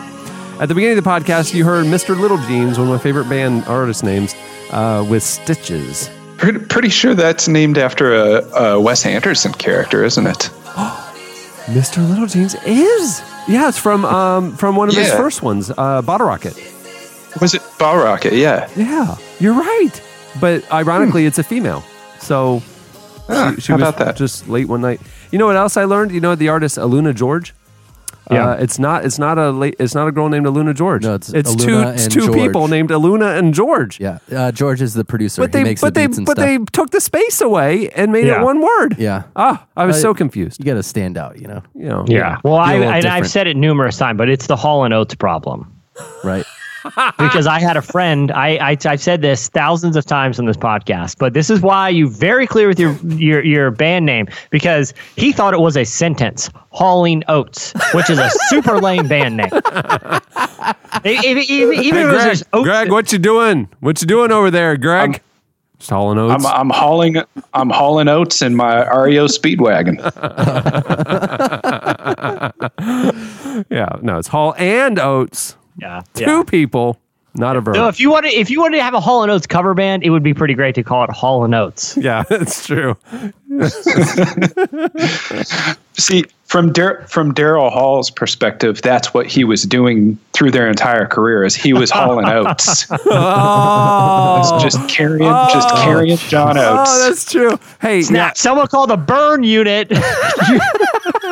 At the beginning of the podcast, you heard Mr. Little Jeans, one of my favorite band artist names, uh, with Stitches. Pretty, pretty sure that's named after a, a Wes Anderson character, isn't it? Mr. Little Jeans is yeah, it's from um, from one of his first ones, uh, Bottle Rocket. Was it Ball Rocket? Yeah. Yeah, you're right. But ironically, it's a female. So Ah, she, she how was about that? just late one night. You know what else I learned? You know the artist Aluna George. Yeah. Uh, it's not. It's not a. Late, it's not a girl named Aluna George. No, it's it's Aluna two. It's two George. people named Aluna and George. Yeah, uh, George is the producer. But he they, makes but the they, but stuff. they took the space away and made Yeah. it one word. yeah, Ah, I was Uh, so confused. you got to stand out, you know, You know. Yeah. Well, I, Be a little and I've said it numerous times, but it's the Hall and Oates problem. right? Because I had a friend. I, I I've said this thousands of times on this podcast, but this is why you very clear with your your your band name because he thought it was a sentence. Hauling Oats, which is a super lame band name. Even, even, even Hey, if it was Greg, just oat- Greg, what you doing? What you doing over there, Greg? Just hauling oats. I'm, I'm hauling I'm hauling oats in my REO Speedwagon. yeah, no, it's haul and Oates. Yeah, Two yeah. people, not a verb. So if you wanted, if you wanted to have a Hall and Oates cover band, it would be pretty great to call it Hall and Oates. yeah, it's true. See, from Dar- from Daryl Hall's perspective, that's what he was doing through their entire career. Is he was hauling oats, Oh, just carrying, just oh. carrying John oh, Oates. oh, that's true. Hey, Snap! Someone called the burn unit.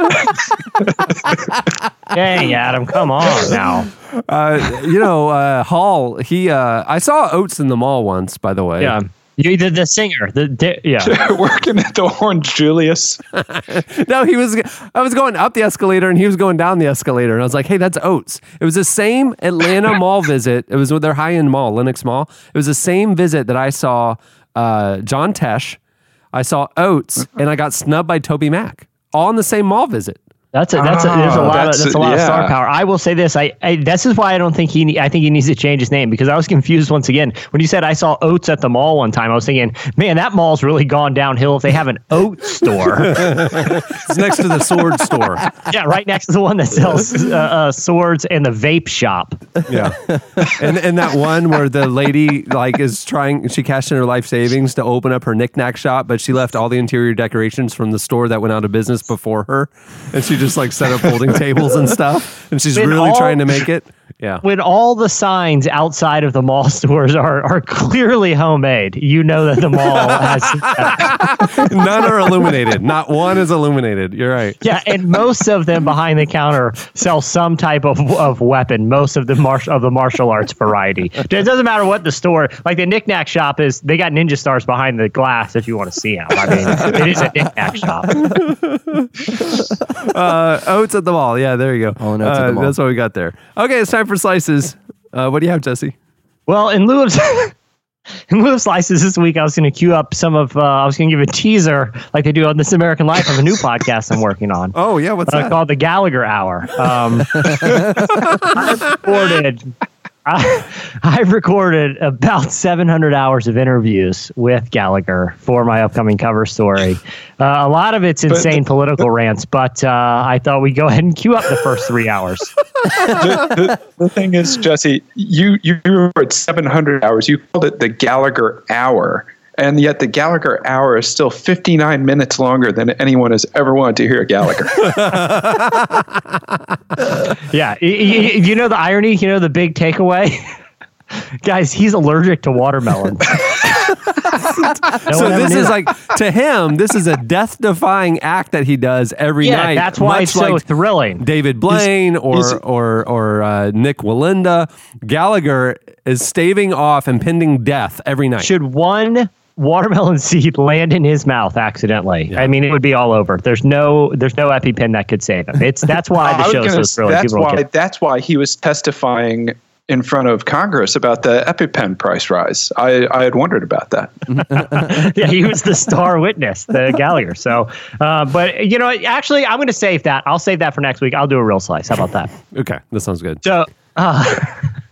hey, Adam, come on now. uh, you know, uh, Hall. He, uh, I saw Oates in the mall once. By the way, Yeah. You the, the singer. The, the yeah. Working at the Orange Julius. no, he was. I was going up the escalator and he was going down the escalator, and I was like, "Hey, that's Oates." It was the same Atlanta mall visit. It was with their high end mall, Lenox Mall. It was the same visit that I saw uh, John Tesh. I saw Oates, and I got snubbed by Toby Mac, all in the same mall visit. That's a, that's a, there's a Ah, lot of that's- that's a lot of star power. I will say this. I, I this is why I don't think he. ne- I think he needs to change his name because I was confused once again when you said I saw oats at the mall one time. I was thinking, man, that mall's really gone downhill if they have an oat store. It's next to the sword store. yeah, right next to the one that sells uh, uh, swords and the vape shop. Yeah, and and that one where the lady like is trying, she cashed in her life savings to open up her knickknack shop, but she left all the interior decorations from the store that went out of business before her, and she just like set up folding tables and stuff, and she's really all- trying to make it. Yeah, When all the signs outside of the mall stores are are clearly homemade, you know that the mall has. none are illuminated. Not one is illuminated. You're right. Yeah, and most of them behind the counter sell some type of, of weapon. Most of the martial of the martial arts variety. It doesn't matter what the store. Like the knickknack shop is, they got ninja stars behind the glass if you want to see them. I mean, it is a knickknack shop. Uh, oats at the mall. Yeah, there you go. All in oats at Uh, the mall. That's what we got there. Okay, it's time for slices. Uh, what do you have, Jesse? Well, in lieu of in lieu of slices this week, I was going to queue up some of. Uh, I was going to give a teaser like they do on This American Life of a new podcast I'm working on. Oh yeah, what's uh, that? called the Gallagher Hour. Um, I've recorded. I, I've recorded about 700 hours of interviews with Gallagher for my upcoming cover story. Uh, a lot of it's insane political rants, but uh, I thought we'd go ahead and queue up the first three hours. the, the, the thing is, Jesse, you you wrote 700 hours. You called it the Gallagher Hour, and yet the Gallagher Hour is still 59 minutes longer than anyone has ever wanted to hear a Gallagher. Yeah, y- y- y- you know the irony. You know the big takeaway, guys. He's allergic to watermelon. No so this is like to him, this is a death-defying act that he does every yeah, night. that's why much it's so thrilling. David Blaine or he's- or or uh, Nik Wallenda. Gallagher is staving off impending death every night. Should one watermelon seed land in his mouth accidentally, I mean, it would be all over. There's no, there's no EpiPen that could save him. It's that's why I the was show's so s- thrilling. that's why get- that's why he was testifying in front of Congress about the EpiPen price rise. I, I had wondered about that. yeah, he was the star witness, the Gallagher. So, uh, but you know, actually, I'm going to save that. I'll save that for next week. I'll do a real slice. How about that? Okay, that sounds good. So uh,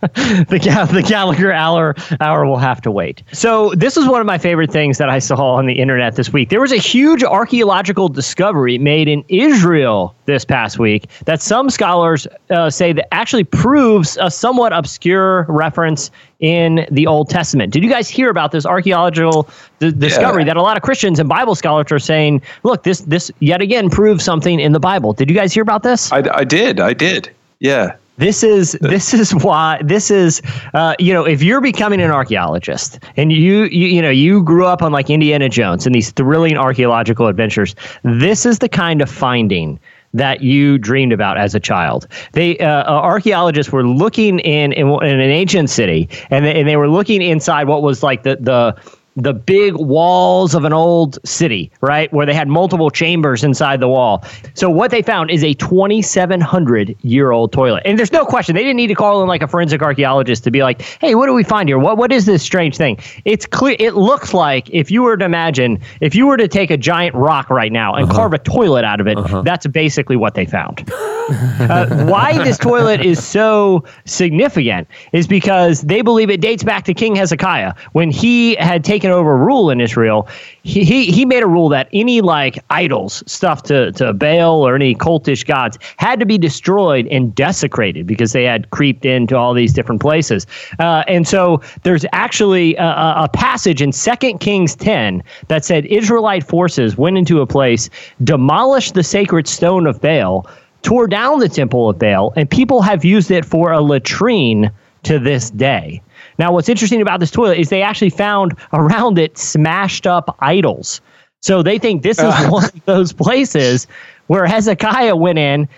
the Ga- the Gallagher hour hour will have to wait. So this is one of my favorite things that I saw on the internet this week. There was a huge archaeological discovery made in Israel this past week that some scholars uh, say that actually proves a somewhat obscure reference in the Old Testament. Did you guys hear about this archaeological d- discovery that a lot of Christians and Bible scholars are saying, look, this this yet again proves something in the Bible. Did you guys hear about this? I, I did. I did. Yeah. This is this is why this is uh, you know if you're becoming an archaeologist and you, you you know you grew up on like Indiana Jones and these thrilling archaeological adventures, this is the kind of finding that you dreamed about as a child. They uh, uh, archaeologists were looking in, in in an ancient city and they, and they were looking inside what was like the the the big walls of an old city, right? Where they had multiple chambers inside the wall. So what they found is a 2700 year old toilet. And there's no question they didn't need to call in like a forensic archaeologist to be like, "Hey, what do we find here? What what is this strange thing?" It's clear it looks like if you were to imagine if you were to take a giant rock right now and carve a toilet out of it, that's basically what they found. Uh, why this toilet is so significant is because they believe it dates back to King Hezekiah when he had taken over rule in Israel. He, he, he made a rule that any like idols, stuff to, to Baal or any cultish gods, had to be destroyed and desecrated because they had creeped into all these different places. Uh, and so there's actually a a passage in 2 Kings 10 that said Israelite forces went into a place, demolished the sacred stone of Baal tore down the temple of Baal, and people have used it for a latrine to this day. Now, what's interesting about this toilet is they actually found around it smashed up idols. So they think this is one of those places where Hezekiah went in,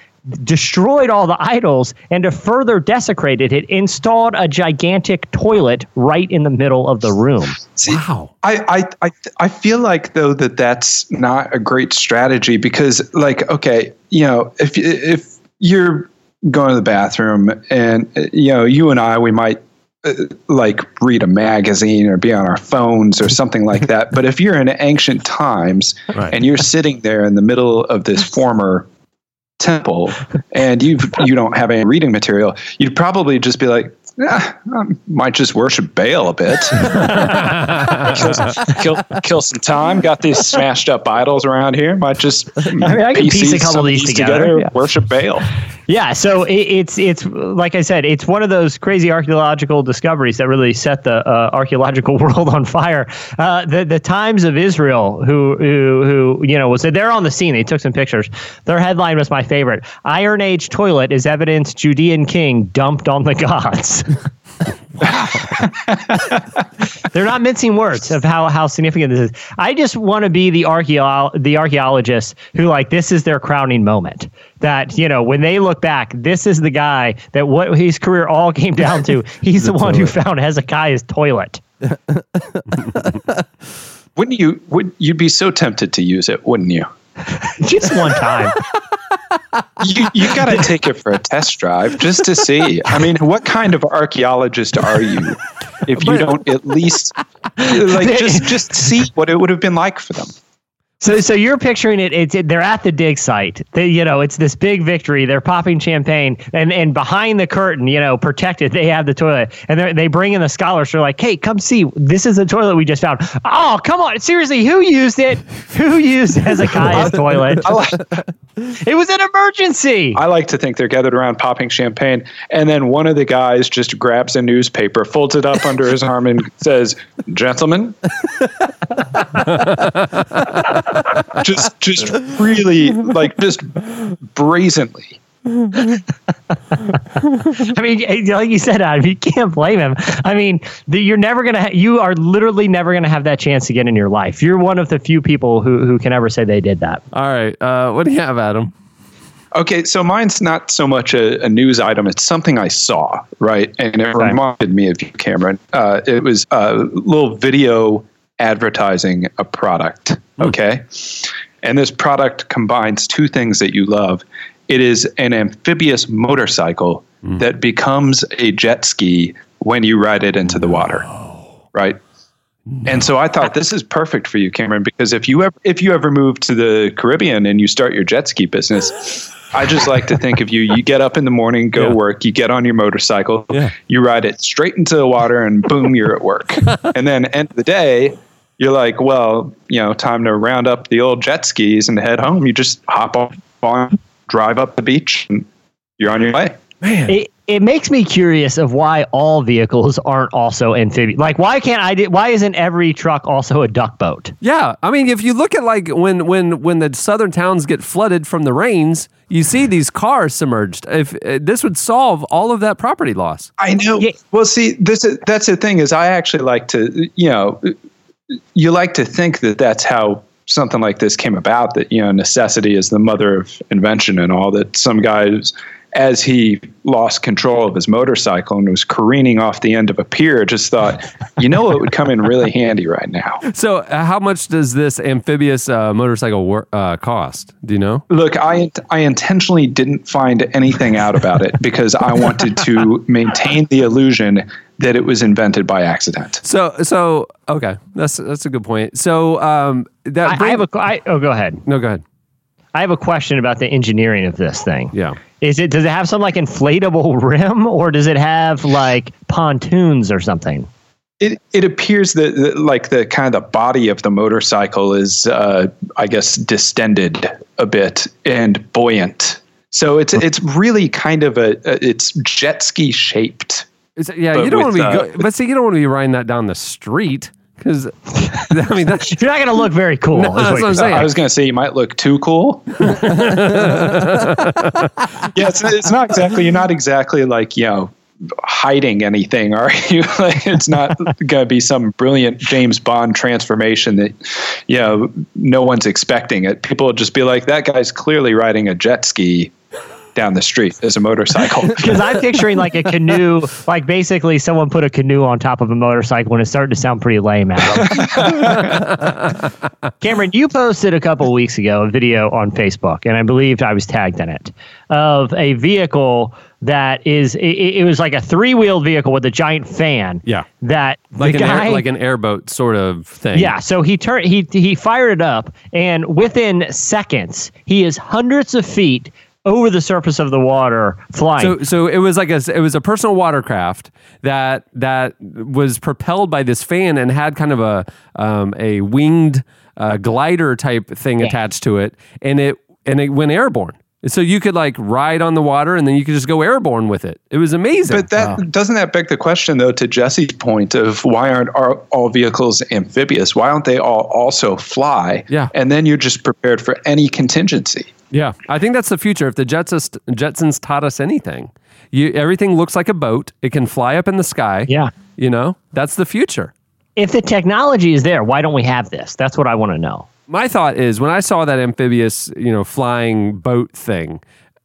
destroyed all the idols, and to further desecrate it, it installed a gigantic toilet right in the middle of the room. See, I, I, I, I feel like though that that's not a great strategy because like okay you know if if you're going to the bathroom and uh, you know you and I we might uh, Uh, like read a magazine or be on our phones or something like that but if you're in ancient times Right. and you're sitting there in the middle of this former temple and you you don't have any reading material, you'd probably just be like, yeah, I might just worship Baal a bit. kill, kill, kill some time. Got these smashed up idols around here. Might just I mean, I can piece a couple of these together, yeah. Worship Baal. Yeah, so it, it's it's like I said, it's one of those crazy archaeological discoveries that really set the uh, archaeological world on fire. Uh, the the Times of Israel, who who who you know was there on the scene. They took some pictures. Their headline was my favorite: Iron Age toilet is evidence Judean king dumped on the gods. They're not mincing words of how, how significant this is. I just want to be the archeo- the archaeologist who like this is their crowning moment. That you know when they look back, this is the guy that what his career all came down to. He's the, The one who found Hezekiah's toilet. Wouldn't you? Would you'd be so tempted to use it? Wouldn't you? Just one time. you you got to take it for a test drive just to see. I mean, what kind of archaeologist are you if you don't at least like just just see what it would have been like for them? So, so you're picturing it. It's it, they're at the dig site. They, you know, it's this big victory. They're popping champagne, and and behind the curtain, you know, protected, they have the toilet, and they they bring in the scholars. They're like, "Hey, come see. This is the toilet we just found." Oh, come on, seriously, who used it? Who used Hezekiah's toilet? It was an emergency. I like to think they're gathered around popping champagne, and then one of the guys just grabs a newspaper, folds it up under his arm, and says, "Gentlemen." just just really like just brazenly I mean, eh, like you said, Adam, you can't blame him. I mean, the, you're never gonna. Ha- you are literally never gonna have that chance again in your life. You're one of the few people who who can ever say they did that. All right. Uh, what do you have, Adam? Okay, so mine's not so much a, a news item; it's something I saw, right? And it Okay. reminded me of you, Cameron. Uh, it was a little video advertising a product. Hmm. Okay, and this product combines two things that you love. It is an amphibious motorcycle hmm. that becomes a jet ski when you ride it into the water, right? And so I thought this is perfect for you, Cameron, because if you ever if you ever move to the Caribbean and you start your jet ski business, I just like to think of you. You get up in the morning, go Yeah. work, you get on your motorcycle, Yeah. you ride it straight into the water, and boom, you're at work. and then end of the day, you're like, well, you know, time to round up the old jet skis and head home. You just hop on, drive up the beach, and you're on your way. It, it makes me curious of why all vehicles aren't also amphibious. Like, why can't I? Why isn't every truck also a duck boat? Yeah, I mean, if you look at like when when when the southern towns get flooded from the rains, you see these cars submerged. If uh, this would solve all of that property loss. I know. Yeah. Well, see, this is, that's the thing is I actually like to, you know, you like to think that that's how something like this came about. That you know, necessity is the mother of invention, and all that. Some guys, as he lost control of his motorcycle and was careening off the end of a pier, just thought, you know, it would come in really handy right now. So, uh, how much does this amphibious uh, motorcycle wor- uh, cost? Do you know? Look, I I intentionally didn't find anything out about it because I wanted to maintain the illusion that it was invented by accident. So, so okay, that's that's a good point. So, um, that I, I have a. I, oh, go ahead. no. Go ahead. I have a question about the engineering of this thing. Yeah. Is it does it have some like inflatable rim or does it have like pontoons or something? It it appears that, that like the kind of the body of the motorcycle is, uh, I guess, distended a bit and buoyant. So it's it's really kind of a, a it's jet ski shaped. It's, yeah, you don't want to be, uh, go- but see, you don't want to be riding that down the street because, I mean, that's You're not going to look very cool. No, that's what what I'm saying. I was going to say you might look too cool. yeah, it's, it's not exactly. You're not exactly like you know hiding anything, are you? like it's not going to be some brilliant James Bond transformation that you know no one's expecting it. People will just be like, that guy's clearly riding a jet ski down the street as a motorcycle. Because I'm picturing like a canoe, like basically someone put a canoe on top of a motorcycle, and it's starting to sound pretty lame. Adam. Cameron, you posted a couple weeks ago a video on Facebook, and I believed I was tagged in it of a vehicle that is. It, it was like a three wheeled vehicle with a giant fan. Yeah. That like the an guy, air, like an airboat sort of thing. Yeah, so he turned he he fired it up, and within seconds, he is hundreds of feet over the surface of the water flying. So, so it was like a it was a personal watercraft that that was propelled by this fan and had kind of a um, a winged uh, glider type thing Yeah. attached to it, and it and it went airborne. So you could like ride on the water, and then you could just go airborne with it. It was amazing. But that doesn't that beg the question, though, to Jesse's point of why aren't all, all vehicles amphibious? Why don't they all also fly? Yeah. and then you're just prepared for any contingency. Yeah, I think that's the future. If the Jetsons, Jetsons taught us anything, you everything looks like a boat. It can fly up in the sky. Yeah. you know that's the future. if the technology is there, why don't we have this? That's what I want to know. My thought is when I saw that amphibious, you know, flying boat thing.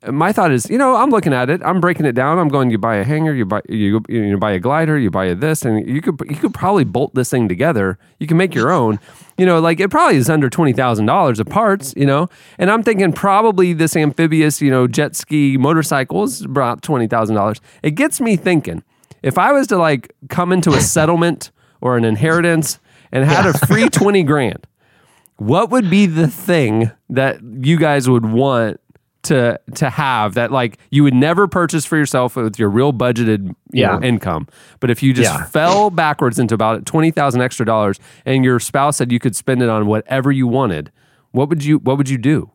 My thought is, you know, I'm looking at it, I'm breaking it down. I'm going, you buy a hanger, you buy you you buy a glider, you buy a this, and you could you could probably bolt this thing together. You can make your own. You know, like it probably is under twenty thousand dollars of parts. You know, and I'm thinking probably this amphibious, you know, jet ski motorcycle is about twenty thousand dollars. It gets me thinking. If I was to like come into a settlement or an inheritance and had a free twenty grand, what would be the thing that you guys would want to to have that like you would never purchase for yourself with your real budgeted you Yeah. know, income but if you just Yeah. fell backwards into about 20,000 extra dollars and your spouse said you could spend it on whatever you wanted what would you what would you do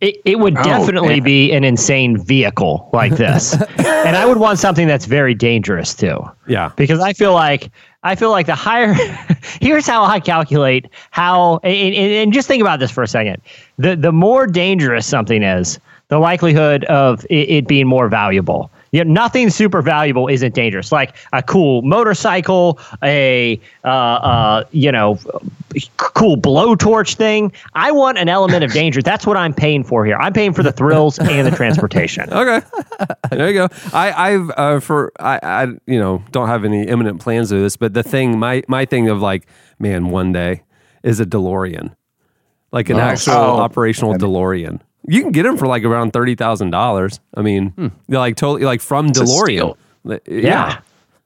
It, it would Oh, definitely man. be an insane vehicle like this, and I would want something that's very dangerous too. yeah because I feel like I feel like the higher. here's how I calculate how, and, and, just think about this for a second. The the more dangerous something is, the likelihood of it, it being more valuable. You know, nothing super valuable isn't dangerous. Like a cool motorcycle, a uh, uh, you know, cool blowtorch thing. I want an element of danger. That's what I'm paying for here. I'm paying for the thrills and the transportation. okay there you go i i've uh, for I, I you know don't have any imminent plans of this but the thing my my thing of like man one day is a delorean like an actual Oh. operational delorean you can get them for like around $30000 i mean hmm. they're like totally like from a delorean yeah. Yeah.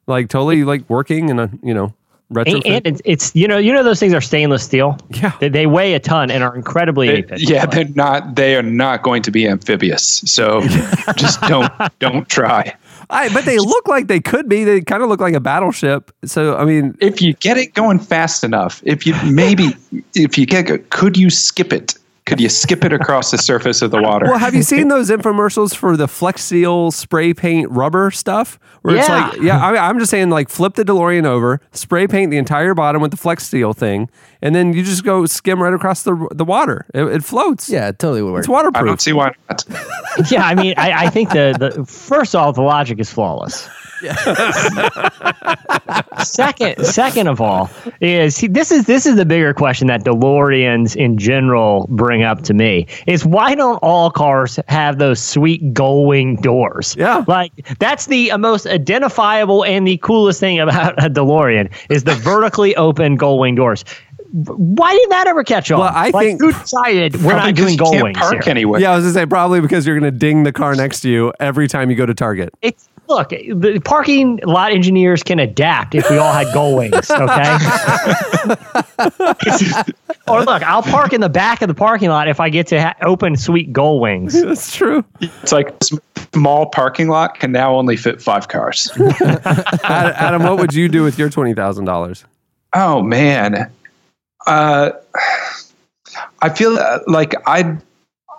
like totally like working in a you know retrofit And, and it's, it's you know you know those things are stainless steel. Yeah. they, they weigh a ton and are incredibly They- efficient. yeah, they're not. They are not going to be amphibious. So just don't don't try. I, but they look like they could be they kind of look like a battleship so i mean If you get it going fast enough, if you maybe if you get, could you skip it? Could you skip it across the surface of the water? Well, have you seen those infomercials for the Flex Seal spray paint rubber stuff? Where it's like, yeah, I, I'm just saying, like, flip the DeLorean over, spray paint the entire bottom with the Flex Seal thing, and then you just go skim right across the the water. It, it floats. Yeah, it totally would work. it's waterproof. I don't see why not. yeah. I mean, I, I think the the first off, the logic is flawless. second, second of all, is see, this is this is the bigger question that DeLoreans in general bring up to me is why don't all cars have those sweet gull wing doors? Yeah. like that's the uh, most identifiable and the coolest thing about a DeLorean is the vertically open gull wing doors. Why did that ever catch on? Well, I Like, think- who decided we're not not 'cause doing you gull can't wings park here? anywhere. Yeah, I was gonna say probably because you're gonna ding the car next to you every time you go to Target. It's look, the parking lot engineers can adapt if we all had gull wings, okay? or look, I'll park in the back of the parking lot if I get to ha- open sweet gull wings. That's true. It's like a small parking lot can now only fit five cars. Adam, what would you do with your twenty thousand dollars? Oh man, uh, I feel uh, like I,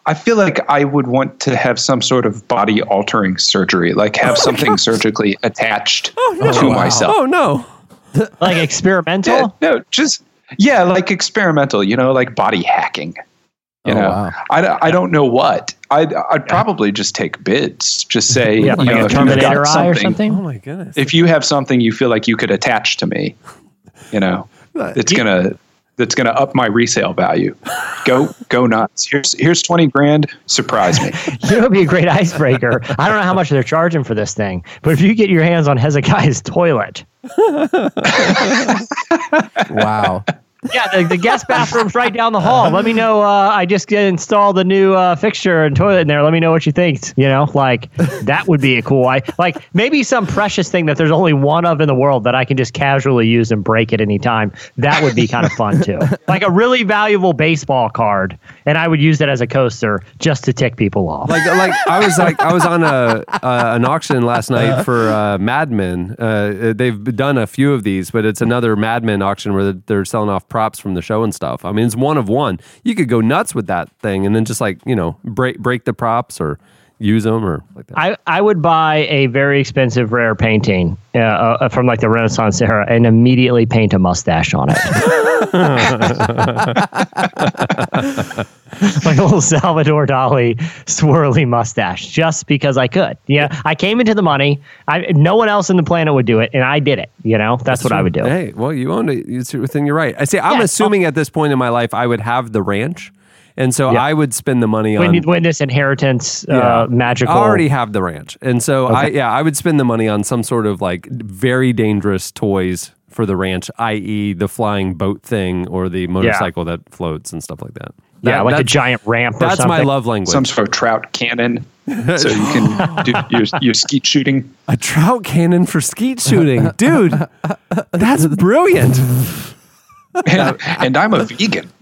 I feel like I would want to have some sort of body altering surgery, like have something surgically attached to myself. Oh no. Like experimental? Yeah, no, just yeah, like experimental. You know, like body hacking. You Oh, know, wow. I, don't- I don't know what. I'd I'd probably just take bids. Just say, Yeah, you like know, a if you've got Terminator eye or something. Oh my goodness. if you have something you feel like you could attach to me, you know, it's gonna that's gonna up my resale value. Go go nuts. Here's here's twenty grand. Surprise me. You know, it'd be a great icebreaker. I don't know how much they're charging for this thing, but if you get your hands on Hezekiah's toilet, Wow. Yeah, the, the guest bathroom's right down the hall. Let me know. Uh, I just installed a new uh, fixture and toilet in there. Let me know what you think. You know, like that would be a cool. I like maybe some precious thing that there's only one of in the world that I can just casually use and break at any time. That would be kind of fun too. Like a really valuable baseball card, and I would use it as a coaster just to tick people off. like like I was like I was on a uh, an auction last night for uh, Mad Men. Uh, they've done a few of these, but it's another Mad Men auction where they're selling off props from the show and stuff. I mean, it's one of one. You could go nuts with that thing, and then just like you know break break the props or use them or like that. I, I would buy a very expensive rare painting uh, uh, from like the Renaissance era and immediately paint a mustache on it. like a little Salvador Dali swirly mustache, just because I could. Yeah, I came into the money. I no one else in the planet would do it, and I did it. You know, that's, what I would do. Hey, well, you own it. It's within your right. I say I'm Yeah, assuming at this point in my life I would have the ranch, and so Yeah. I would spend the money When, on. you- when this inheritance uh, Yeah. magical, I already have the ranch, and so I yeah I would spend the money on some sort of like very dangerous toys for the ranch, i.e., the flying boat thing or the motorcycle that floats and stuff like that. yeah, like a giant ramp. Or That's my love language. Some sort of trout cannon, so you can do your, your skeet shooting. a trout cannon for skeet shooting, dude. That's brilliant. And, and I'm a vegan.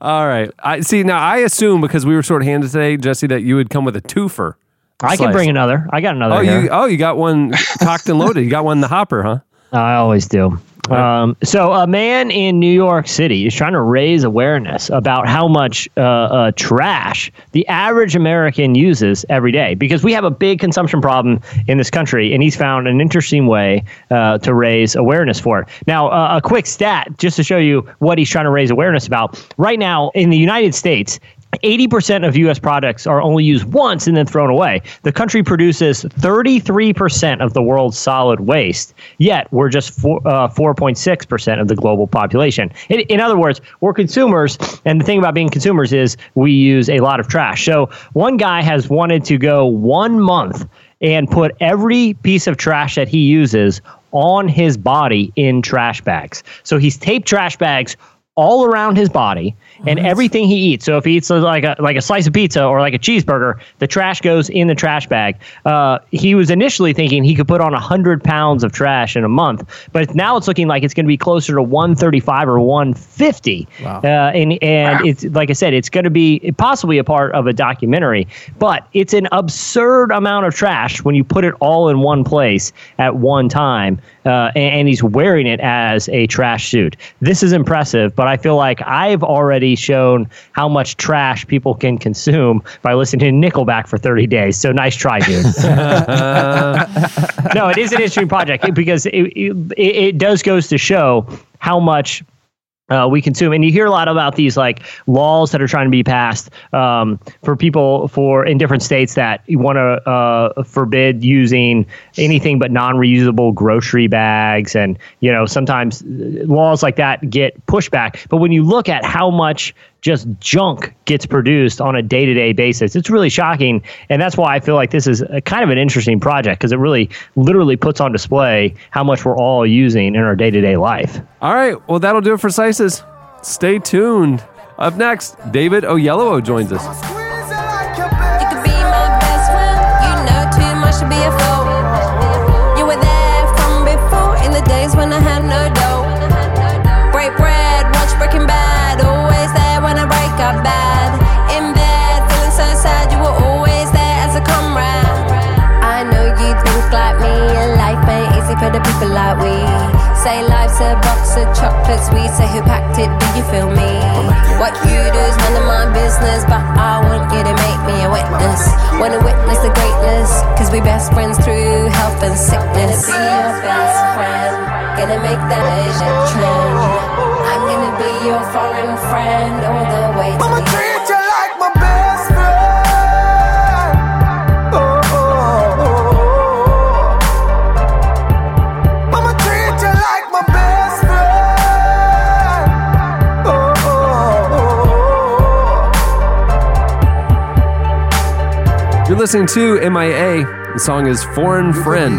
All right. I see. Now I assume because we were short handed today, Jesse, that you would come with a twofer. I can bring another. I got another. Oh, here. you oh you got one cocked and loaded. You got one in the hopper, huh? I always do. Um, so, a man in New York City is trying to raise awareness about how much uh, uh, trash the average American uses every day because we have a big consumption problem in this country, and he's found an interesting way uh, to raise awareness for it. Now, uh, a quick stat just to show you what he's trying to raise awareness about. Right now, in the United States, 80% of U.S. products are only used once and then thrown away. The country produces 33% of the world's solid waste, yet we're just four, uh, 4.6% of the global population. In, in other words, we're consumers, and the thing about being consumers is we use a lot of trash. So one guy has wanted to go one month and put every piece of trash that he uses on his body in trash bags. So he's taped trash bags all around his body and everything he eats. So if he eats like a like a slice of pizza or like a cheeseburger, the trash goes in the trash bag. Uh, he was initially thinking he could put on hundred pounds of trash in a month, but now it's looking like it's going to be closer to one thirty five or one fifty. Wow. Uh, and and it's like I said, it's going to be possibly a part of a documentary, but it's an absurd amount of trash when you put it all in one place at one time. Uh, and, and he's wearing it as a trash suit. This is impressive, but I feel like I've already shown how much trash people can consume by listening to Nickelback for 30 days. So nice try, dude. no, it is an interesting project because it, it, it does goes to show how much uh, we consume. And you hear a lot about these like laws that are trying to be passed um, for people for in different states that you want to uh, forbid using anything but non-reusable grocery bags. And you know sometimes uh, laws like that get pushback. But when you look at how much just junk gets produced on a day-to-day basis, it's really shocking. And that's why I feel like this is a, kind of an interesting project because it really literally puts on display how much we're all using in our day-to-day life. All right. Well, that'll do it for Slices. Stay tuned. Up next, David Oyelowo joins us. Say life's a box of chocolates, we say who packed it, do you feel me? What you do is none of my business, but I want you to make me a witness. Wanna witness the greatness, cause we best friends through health and sickness. Gonna be your best friend, gonna make that Asian trend. I'm gonna be your foreign friend all the way to the listening to MIA. The song is Foreign Friend,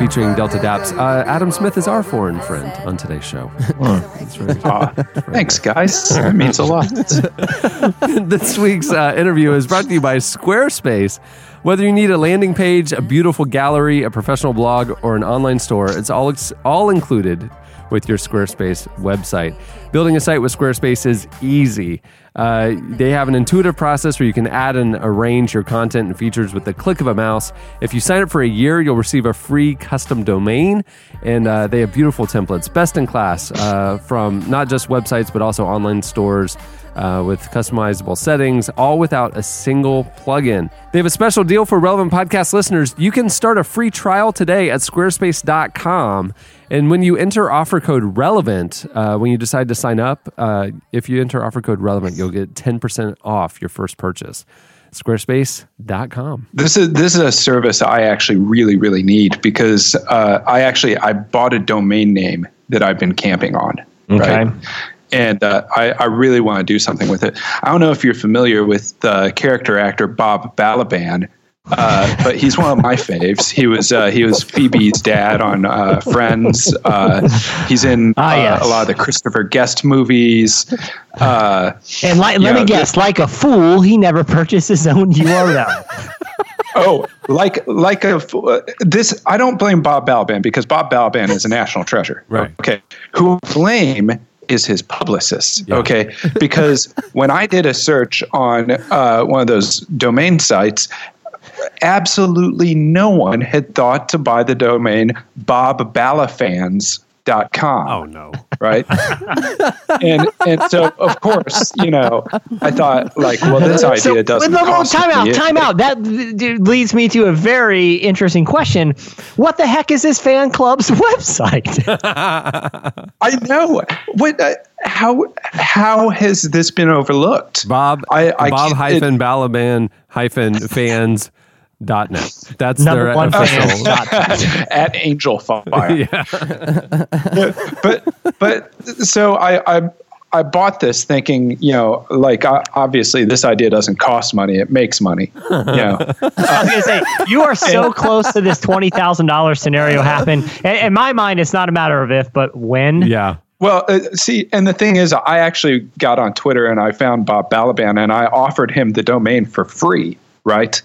featuring Dexta Daps. Uh, Adam Smith is our foreign friend on today's show. That's very- Aw, thanks, guys. That means a lot. this week's uh, interview is brought to you by Squarespace. Whether you need a landing page, a beautiful gallery, a professional blog, or an online store, it's all ex- all included with your Squarespace website. Building a site with Squarespace is easy. Uh, they have an intuitive process where you can add and arrange your content and features with the click of a mouse. If you sign up for a year, you'll receive a free custom domain, and uh, they have beautiful templates, best in class, uh, from not just websites but also online stores uh, with customizable settings, all without a single plugin. They have a special deal for relevant podcast listeners. You can start a free trial today at squarespace.com. And when you enter offer code relevant, uh, when you decide to sign up, uh, if you enter offer code relevant, you'll get 10% off your first purchase. Squarespace.com. This is this is a service I actually really really need because uh, I actually I bought a domain name that I've been camping on. Okay. Right? And uh, I, I really want to do something with it. I don't know if you're familiar with the character actor Bob Balaban, uh, but he's one of my faves. He was uh, he was Phoebe's dad on uh, Friends. Uh, he's in Ah, uh, yes. a lot of the Christopher Guest movies. Uh, And like, Yeah, let me the- guess, like a fool, he never purchased his own URL. Oh, like like a uh, this. I don't blame Bob Balaban because Bob Balaban is a national treasure. Right. Okay. Who blame is his publicist. Okay. Because when I did a search on uh, one of those domain sites, absolutely no one had thought to buy the domain bobbalafans.com. Oh, no. Right. and and so of course, you know, I thought like, well, this idea So, doesn't wait, no, no, cost time out, time out. That d- leads me to a very interesting question. What the heck is this fan club's website? I know. What? Uh, how? How has this been overlooked? Bob, I, I Bob can't- hyphen Balaban hyphen fans. Dot net. That's Number their one official. dot at Angel Fire. yeah. but but so I, I I bought this thinking you know like uh, obviously this idea doesn't cost money it makes money you know I was gonna say you are so close to this twenty thousand dollars scenario happen. In, in my mind, it's not a matter of if, but when. Yeah. Well, uh, see, and the thing is, I actually got on Twitter and I found Bob Balaban and I offered him the domain for free, right?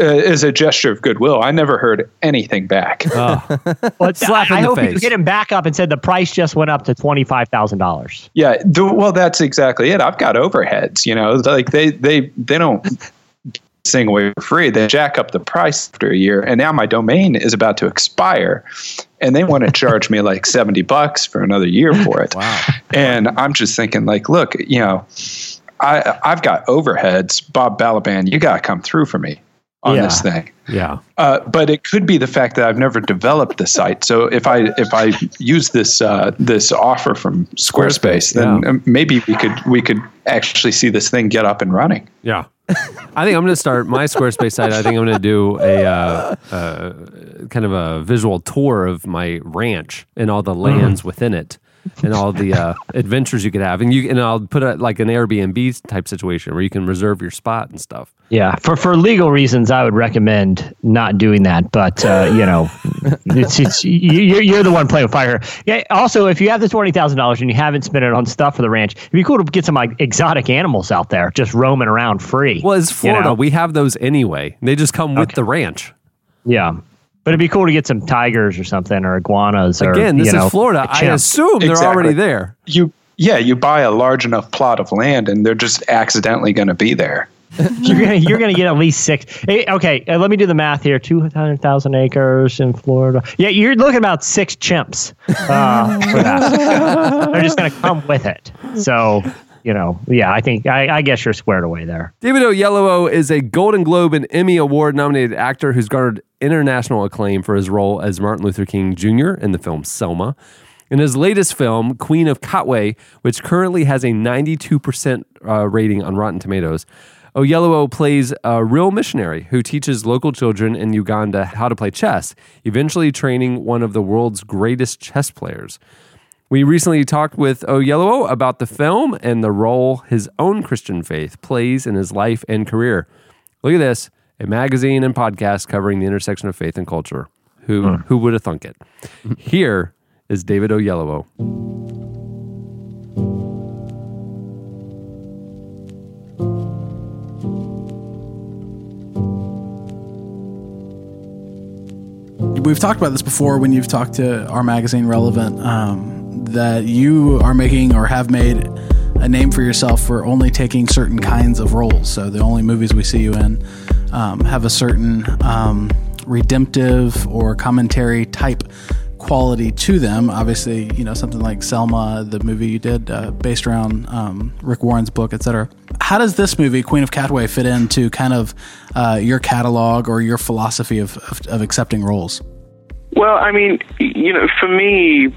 Uh, as a gesture of goodwill. I never heard anything back. Oh. But Slap I, in I the hope you face. hit him back up and said the price just went up to twenty five thousand dollars. Yeah, the, well, that's exactly it. I've got overheads, you know, like they they they don't sing away for free. They jack up the price after a year, and now my domain is about to expire, and they want to charge me like seventy bucks for another year for it. Wow. And I'm just thinking, like, look, you know, I I've got overheads. Bob Balaban, you got to come through for me on Yeah. this thing. Yeah. Uh, but it could be the fact that I've never developed the site. So if I if I use this uh, this offer from Squarespace, then yeah. um, maybe we could we could actually see this thing get up and running. Yeah. I think I'm going to start my Squarespace site. I think I'm going to do a uh, uh, kind of a visual tour of my ranch and all the lands within it and all the uh, adventures you could have. And you and I'll put it like an Airbnb type situation where you can reserve your spot and stuff. Yeah, for for legal reasons, I would recommend not doing that. But uh, you know, it's, it's you- you're you're the one playing with fire. Yeah. Also, if you have the twenty thousand dollars and you haven't spent it on stuff for the ranch, it'd be cool to get some like exotic animals out there just roaming around free. Well, it's you Florida. know? We have those anyway. They just come with the ranch. yeah, but it'd be cool to get some tigers or something or iguanas. Or, Again, this you know, is Florida. I assume they're Exactly. already there. You yeah, you buy a large enough plot of land, and they're just accidentally going to be there. you're gonna you're gonna get at least six. eh, Okay, uh, let me do the math here. Two hundred thousand acres in Florida. Yeah, you're looking about six chimps uh, for that. They're just gonna come with it. So you know, yeah, I think I, I guess you're squared away there. David Oyelowo is a Golden Globe and Emmy Award nominated actor who's garnered international acclaim for his role as Martin Luther King Jr. in the film Selma. In his latest film, Queen of Katwe, which currently has a 92% uh, rating on Rotten Tomatoes, Oyelowo plays a real missionary who teaches local children in Uganda how to play chess, eventually training one of the world's greatest chess players. We recently talked with Oyelowo about the film and the role his own Christian faith plays in his life and career. Look at this a magazine and podcast covering the intersection of faith and culture. Who who would have thunk it? Here is David Oyelowo. We've talked about this before when you've talked to our magazine Relevant um, that you are making or have made a name for yourself for only taking certain kinds of roles. So the only movies we see you in um, have a certain um, redemptive or commentary type quality to them. Obviously, you know something like Selma, the movie you did uh, based around um, Rick Warren's book, etc. How does this movie, Queen of Katwe, fit into kind of uh, your catalog or your philosophy of, of, of accepting roles? Well, I mean, you know, for me,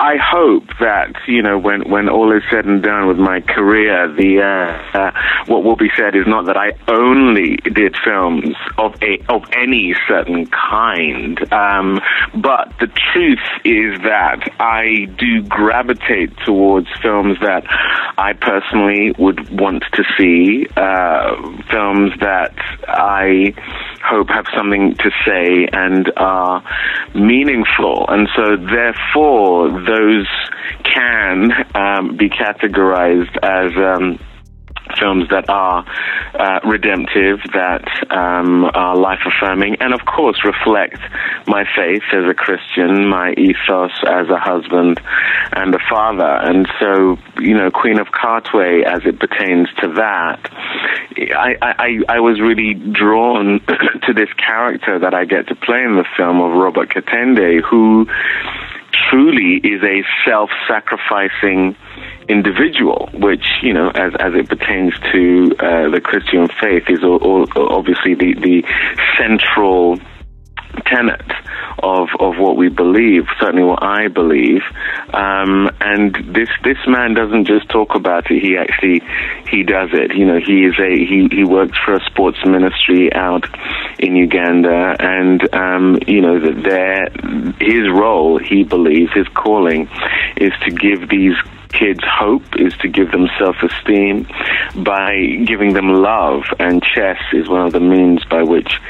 I hope that you know when when all is said and done with my career, the uh, uh, what will be said is not that I only did films of a of any certain kind, um, but the truth is that I do gravitate towards films that I personally would want to see, uh, films that I hope have something to say and are meaningful, and so therefore those can um, be categorized as um, films that are uh, redemptive, that um, are life affirming, and of course reflect my faith as a Christian, my ethos as a husband and a father. And so, you know, Queen of Katwe, as it pertains to that, I, I, I was really drawn to this character that I get to play in the film of Robert Katende, who truly is a self-sacrificing individual, which you know, as as it pertains to uh, the Christian faith, is all, all, obviously the the central tenet of of what we believe. Certainly, what I believe. Um, and this this man doesn't just talk about it; he actually he does it. You know, he is a he he works for a sports ministry out in Uganda, and um, you know that there his role, he believes, his calling, is to give these kids hope is to give them self-esteem by giving them love and chess is one of the means by which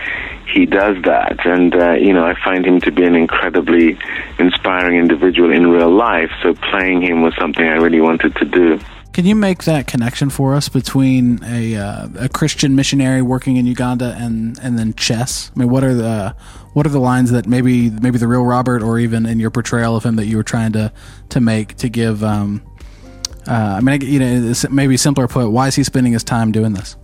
he does that and uh, you know I find him to be an incredibly inspiring individual in real life so playing him was something I really wanted to do Can you make that connection for us between a uh, a Christian missionary working in Uganda and and then chess? I mean, what are the what are the lines that maybe maybe the real Robert or even in your portrayal of him that you were trying to to make to give? Um, uh, I mean, you know, maybe simpler put, why is he spending his time doing this?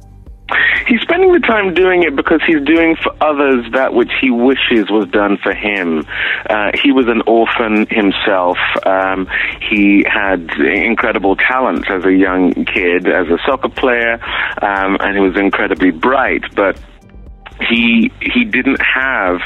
He's spending the time doing it because he's doing for others that which he wishes was done for him. Uh, he was an orphan himself. Um, he had incredible talents as a young kid, as a soccer player, um, and he was incredibly bright, but he he didn't have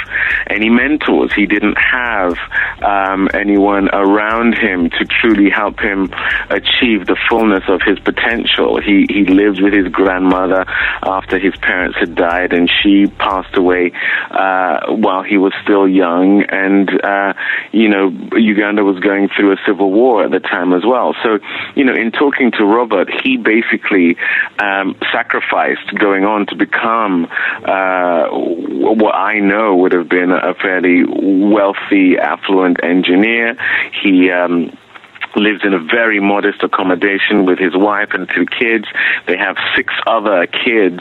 any mentors. He didn't have um, anyone around him to truly help him achieve the fullness of his potential. He he lived with his grandmother after his parents had died, and she passed away uh, while he was still young. And uh, you know, Uganda was going through a civil war at the time as well. So you know, in talking to Robert, he basically um, sacrificed going on to become. Uh, what I know would have been a fairly wealthy, affluent engineer. He um, lives in a very modest accommodation with his wife and two kids. They have six other kids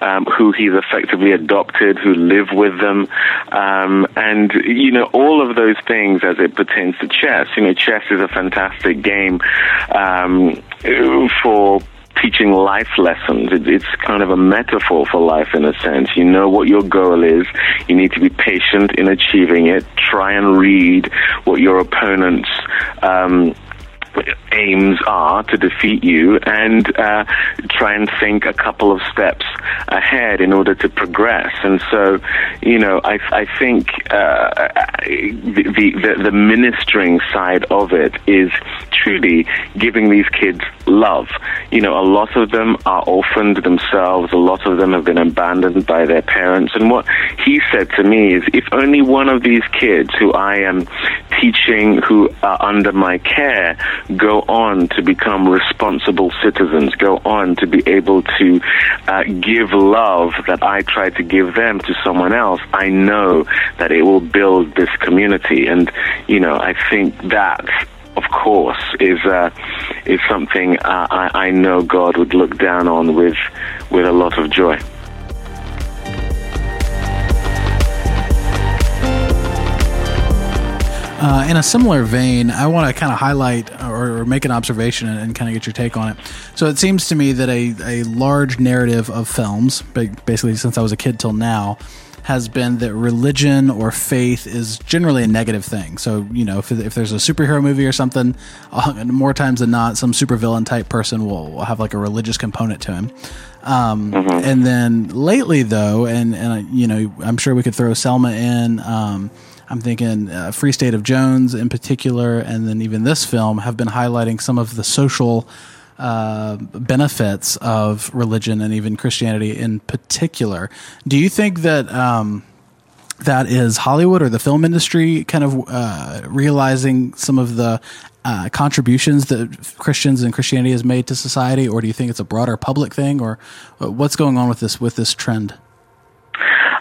um, who he's effectively adopted, who live with them. Um, and, you know, all of those things as it pertains to chess. You know, chess is a fantastic game um, for teaching life lessons. It, it's kind of a metaphor for life in a sense. You know what your goal is. You need to be patient in achieving it. Try and read what your opponent's um, aims are to defeat you and uh, try and think a couple of steps ahead in order to progress. And so, you know, I, I think, uh, the, the the ministering side of it is truly giving these kids love. You know, a lot of them are orphaned themselves. A lot of them have been abandoned by their parents. And what he said to me is, if only one of these kids who I am teaching, who are under my care, go on to become responsible citizens, go on to be able to uh, give love that I try to give them to someone else, I know that it will build this community. And, you know, I think that of course, is uh, is something uh, I, I know God would look down on with with a lot of joy. Uh, in a similar vein, I want to kind of highlight or, or make an observation and, and kind of get your take on it. So it seems to me that a, a large narrative of films, basically since I was a kid till now, has been that religion or faith is generally a negative thing. So, you know, if, if there's a superhero movie or something, uh, more times than not, some supervillain type person will, will have like a religious component to him. Um, And then lately, though, and, and you know, I'm sure we could throw Selma in. Um, I'm thinking uh, Free State of Jones in particular, and then even this film have been highlighting some of the social uh, benefits of religion and even Christianity in particular. Do you think that um, that is Hollywood or the film industry kind of uh, realizing some of the uh, contributions that Christians and Christianity has made to society, or do you think it's a broader public thing, or uh, what's going on with this with this trend?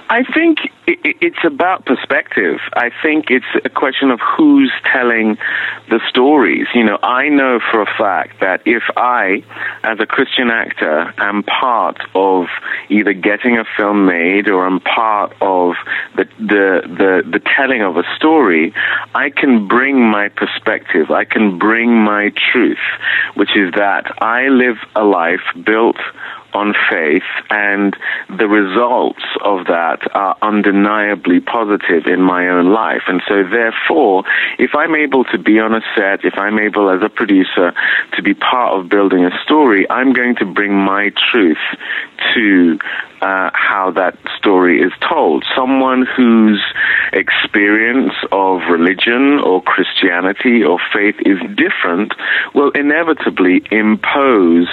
I think it's about perspective. I think it's a question of who's telling the stories. You know, I know for a fact that if I, as a Christian actor, am part of either getting a film made or I'm part of the the the, the telling of a story, I can bring my perspective. I can bring my truth, which is that I live a life built on faith, and the results of that are undeniably positive in my own life. And so, therefore, if I'm able to be on a set, if I'm able as a producer to be part of building a story, I'm going to bring my truth to uh, how that story is told. Someone whose experience of religion or Christianity or faith is different will inevitably impose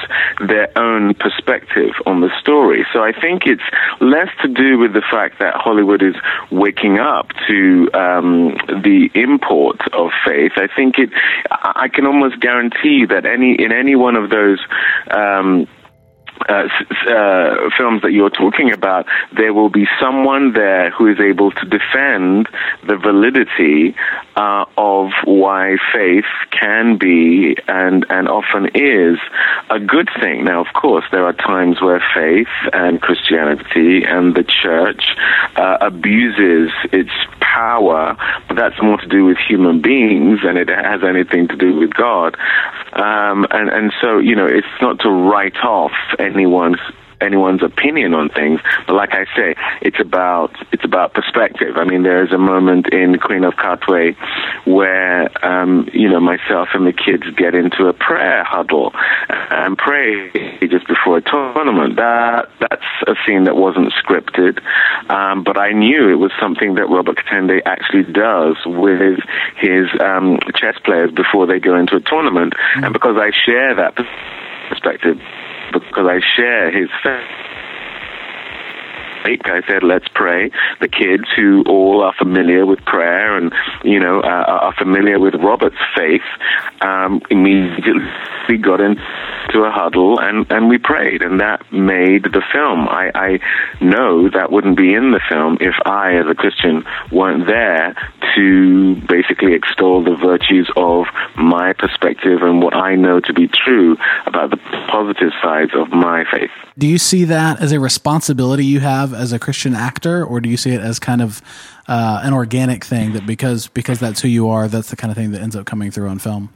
their own perspective on the story. So I think it's less to do with the fact that Hollywood is waking up to um, the import of faith. I think it. I can almost guarantee that any in any one of those. Um, uh, uh, films that you're talking about, there will be someone there who is able to defend the validity uh, of why faith can be and and often is a good thing. Now, of course, there are times where faith and Christianity and the church uh, abuses its power, but that's more to do with human beings than it has anything to do with God. Um, and and so you know, it's not to write off anyone's anyone's opinion on things, but like I say, it's about it's about perspective. I mean, there is a moment in Queen of Katwe where um, you know myself and the kids get into a prayer huddle and pray just before a tournament. That that's a scene that wasn't scripted, um, but I knew it was something that Robert Katende actually does with his um, chess players before they go into a tournament, and because I share that perspective because I share his faith. I said, let's pray. The kids who all are familiar with prayer and, you know, uh, are familiar with Robert's faith, um, immediately got into a huddle and, and we prayed. And that made the film. I, I know that wouldn't be in the film if I, as a Christian, weren't there to basically extol the virtues of my perspective and what I know to be true about the positive sides of my faith. Do you see that as a responsibility you have as a Christian actor, or do you see it as kind of uh, an organic thing that because because that's who you are, that's the kind of thing that ends up coming through on film?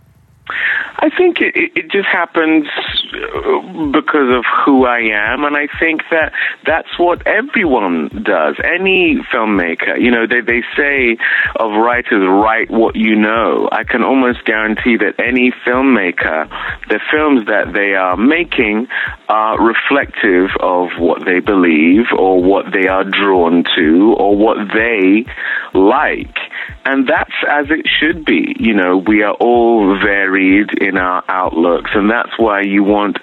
I think it, it just happens uh, because of who I am, and I think that that's what everyone does. Any filmmaker, you know, they they say of writers, write what you know. I can almost guarantee that any filmmaker, the films that they are making are reflective of what they believe or what they are drawn to or what they like. and that's as it should be. You know, we are all varied in our outlooks, and that's why you want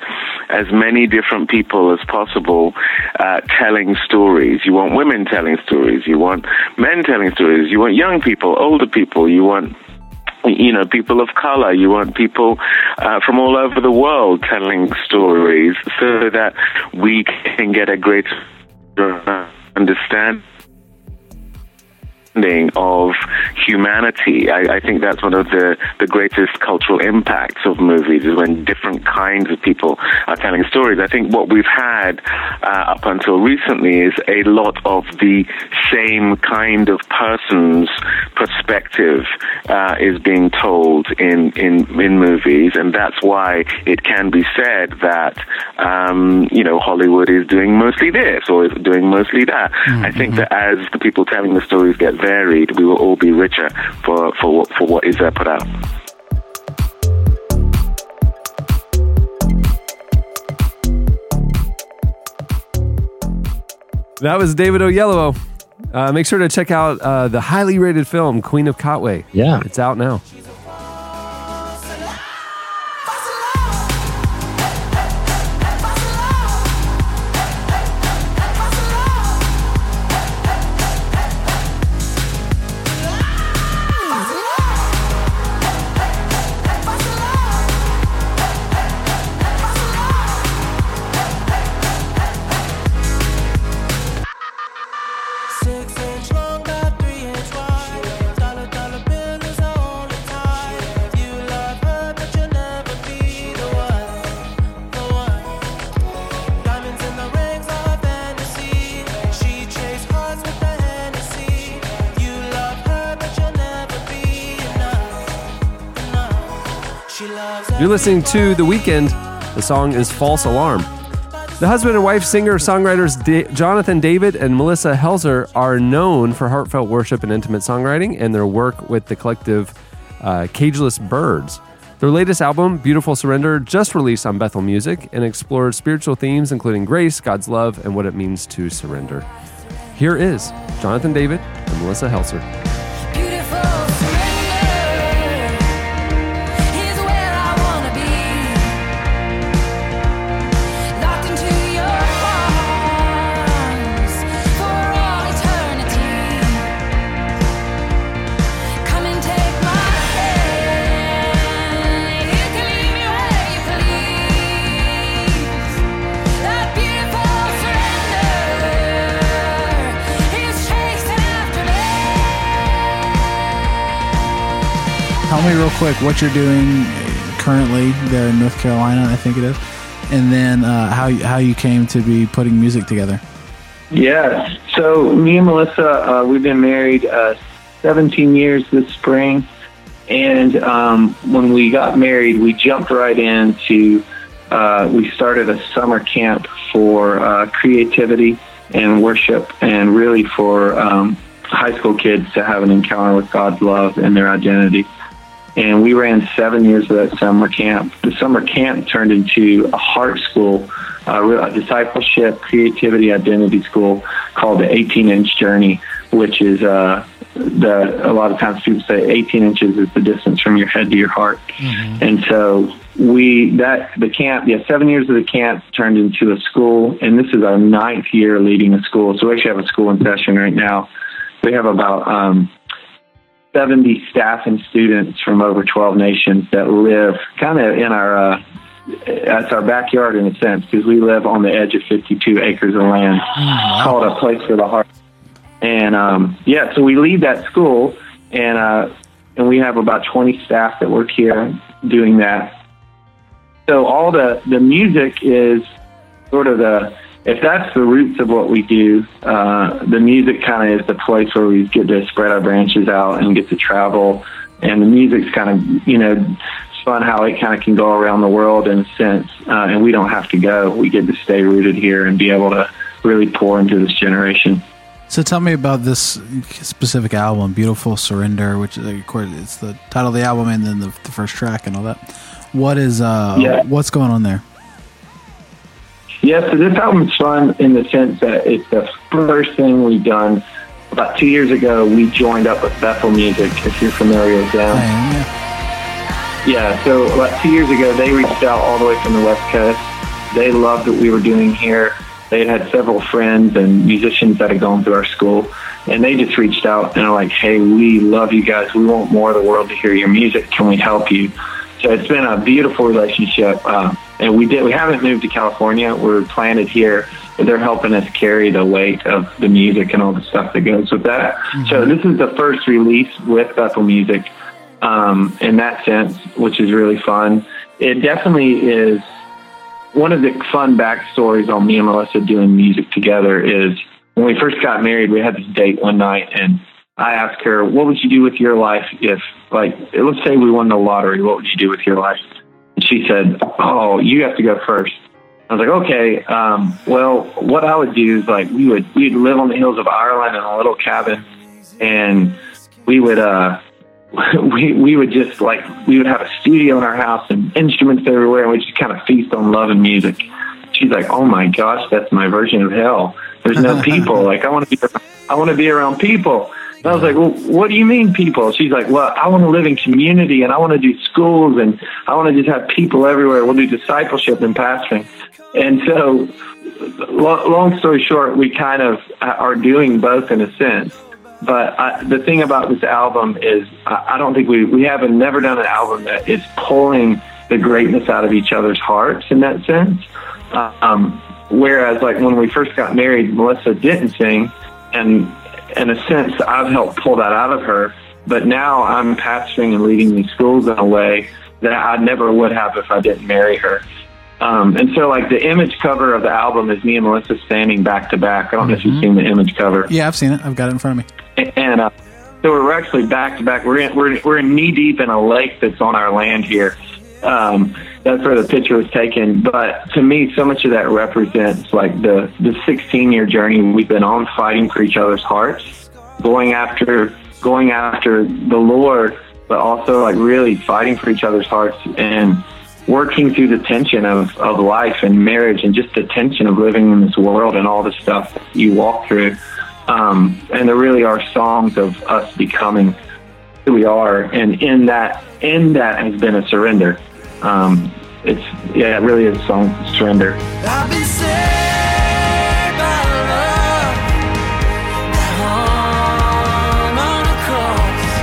as many different people as possible uh, telling stories. You want women telling stories. You want men telling stories. You want young people, older people. You want you know, people of color. You want people uh, from all over the world telling stories so that we can get a greater understanding of humanity. I, I think that's one of the, the greatest cultural impacts of movies is when different kinds of people are telling stories. I think what we've had uh, up until recently is a lot of the same kind of person's perspective uh, is being told in, in, in movies, and that's why it can be said that, um, you know, Hollywood is doing mostly this or is doing mostly that. I think that as the people telling the stories get varied, we will all be richer for, for, what- for what is uh, put out. That was David Oyelowo. Uh, make sure to check out uh, the highly rated film Queen of Katwe. Yeah. It's out now. Listening to The Weeknd. The song is False Alarm. The husband and wife singer songwriters Da- Jonathan David and Melissa Helser are known for heartfelt worship and intimate songwriting and their work with the collective uh, Cageless Birds. Their latest album, Beautiful Surrender, just released on Bethel Music and explores spiritual themes including grace, God's love, and what it means to surrender. Here is Jonathan David and Melissa Helser. Tell me real quick what you're doing currently there in North Carolina, I think it is, and then uh, how how you came to be putting music together. Yes. So me and Melissa, uh, we've been married uh, 17 years this spring, and um, when we got married, we jumped right into. Uh, we started a summer camp for uh, creativity and worship, and really for um, high school kids to have an encounter with God's love and their identity. And we ran seven years of that summer camp. The summer camp turned into a heart school, uh, a discipleship, creativity, identity school called the 18 inch journey, which is uh, the a lot of times people say 18 inches is the distance from your head to your heart. And so we that the camp, yeah, seven years of the camp turned into a school, and this is our ninth year leading a school. So we actually have a school in session right now. We have about um, 70 staff and students from over 12 nations that live kind of in our uh, it's our backyard in a sense because we live on the edge of 52 acres of land called a place for the heart. And um, yeah so we lead that school and uh, and we have about 20 staff that work here doing that. So all the the music is sort of the if that's the roots of what we do, uh, the music kind of is the place where we get to spread our branches out and get to travel. And the music's kind of, you know, it's fun how it kind of can go around the world in a sense. Uh, and we don't have to go. We get to stay rooted here and be able to really pour into this generation. So tell me about this specific album, "Beautiful Surrender," which is of course it's the title of the album and then the, the first track and all that. What is uh Yeah. what's going on there? Yeah, so this album's fun in the sense that it's the first thing we've done about two years ago, we joined up with Bethel Music, if you're familiar with them. Yeah, so about two years ago, they reached out all the way from the West Coast. They loved what we were doing here. They had had several friends and musicians that had gone through our school, and they just reached out and are like, hey, we love you guys. We want more of the world to hear your music. Can we help you? So it's been a beautiful relationship. Uh, and we did. We haven't moved to California. We're planted here, but they're helping us carry the weight of the music and all the stuff that goes with that. So this is the first release with Bethel Music um, in that sense, which is really fun. It definitely is one of the fun backstories on me and Melissa doing music together is when we first got married, we had this date one night and I asked her, what would you do with your life if, like, let's say we won the lottery, what would you do with your life? And she said, oh, you have to go first. I was like, okay, um, well, what I would do is like, we would, we'd live on the hills of Ireland in a little cabin and we would, uh, we we would just like we would have a studio in our house and instruments everywhere and we just kind of feast on love and music. She's like, "Oh my gosh, that's my version of hell. There's no people. like I want to be I want to be around people." And I was like, "Well, what do you mean people?" She's like, "Well, I want to live in community and I want to do schools and I want to just have people everywhere. We'll do discipleship and pastoring." And so, long story short, we kind of are doing both in a sense. But I, the thing about this album is, I, don't think we we haven't never done an album that is pulling the greatness out of each other's hearts in that sense. Um, whereas, like when we first got married, Melissa didn't sing, and in a sense, I've helped pull that out of her. But now I'm pastoring and leading these schools in a way that I never would have if I didn't marry her. Um, and so, like the image cover of the album is me and Melissa standing back to back. I don't know if you've seen the image cover. Yeah, I've seen it. I've got it in front of me. And uh, so we're actually back to back. We're in, we're we're knee deep in a lake that's on our land here. Um, that's where the picture was taken. But to me, so much of that represents like the the 16 year journey we've been on, fighting for each other's hearts, going after going after the Lord, but also like really fighting for each other's hearts and working through the tension of, of life and marriage and just the tension of living in this world and all the stuff you walk through. Um, and there really are songs of us becoming who we are, and in that, in that has been a surrender. Um, it's yeah, it really is a song of surrender. I've been saved by love that hung on a cross.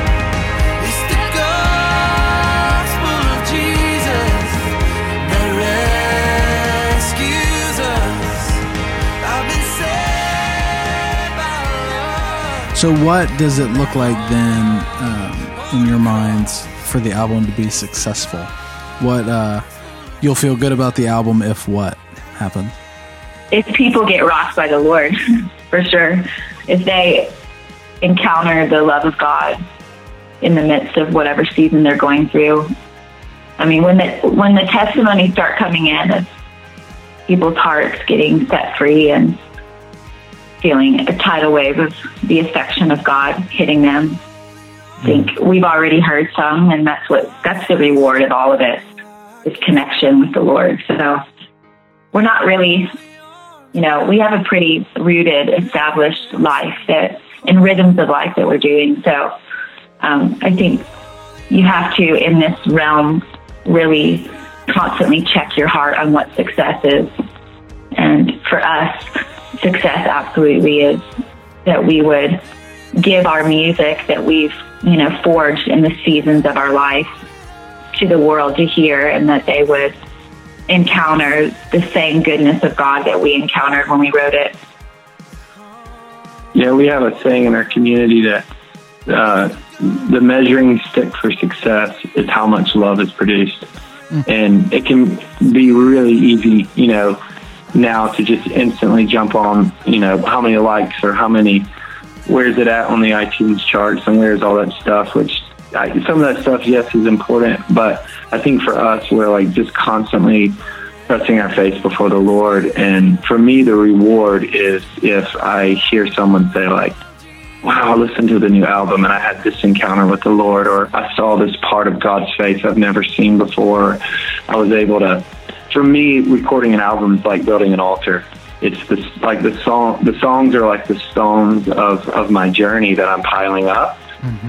It's the gospel of Jesus that rescues us. I've been saved by love. So, what does it look like then, um, in your minds, for the album to be successful? What uh, you'll feel good about the album if what happens? if people get rocked by the Lord, for sure, if they encounter the love of God in the midst of whatever season they're going through. I mean, when the when the testimonies start coming in of people's hearts getting set free and feeling a tidal wave of the affection of God hitting them, think we've already heard some, and that's what that's the reward of all of it is connection with the Lord. So we're not really you know, we have a pretty rooted, established life that and rhythms of life that we're doing. So um, I think you have to, in this realm, really constantly check your heart on what success is. And for us, success absolutely is that we would give our music that we've, you know, forged in the seasons of our life to the world to hear and that they would encounter the same goodness of God that we encountered when we wrote it. Yeah, we have a saying in our community that uh, the measuring stick for success is how much love is produced. And it can be really easy, you know, now to just instantly jump on, you know, how many likes or how many, where's it at on the iTunes charts and where's all that stuff, which I, some of that stuff, yes, is important. But I think for us, we're like just constantly pressing our face before the Lord. And for me, the reward is if I hear someone say, like, wow, I listened to the new album and I had this encounter with the Lord, or I saw this part of God's face I've never seen before. I was able to, for me, recording an album is like building an altar. It's the like the song. The songs are like the stones of of my journey that I'm piling up.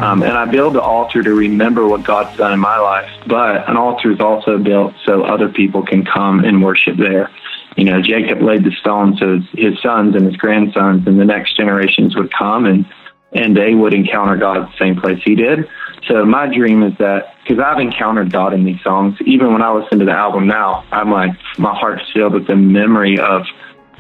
Um, and I build the altar to remember what God's done in my life, but an altar is also built so other people can come and worship there. You know, Jacob laid the stone so his, his sons and his grandsons and the next generations would come and and they would encounter God at the same place he did. So my dream is that because I've encountered God in these songs, even when I listen to the album now, I'm like my heart's filled with the memory of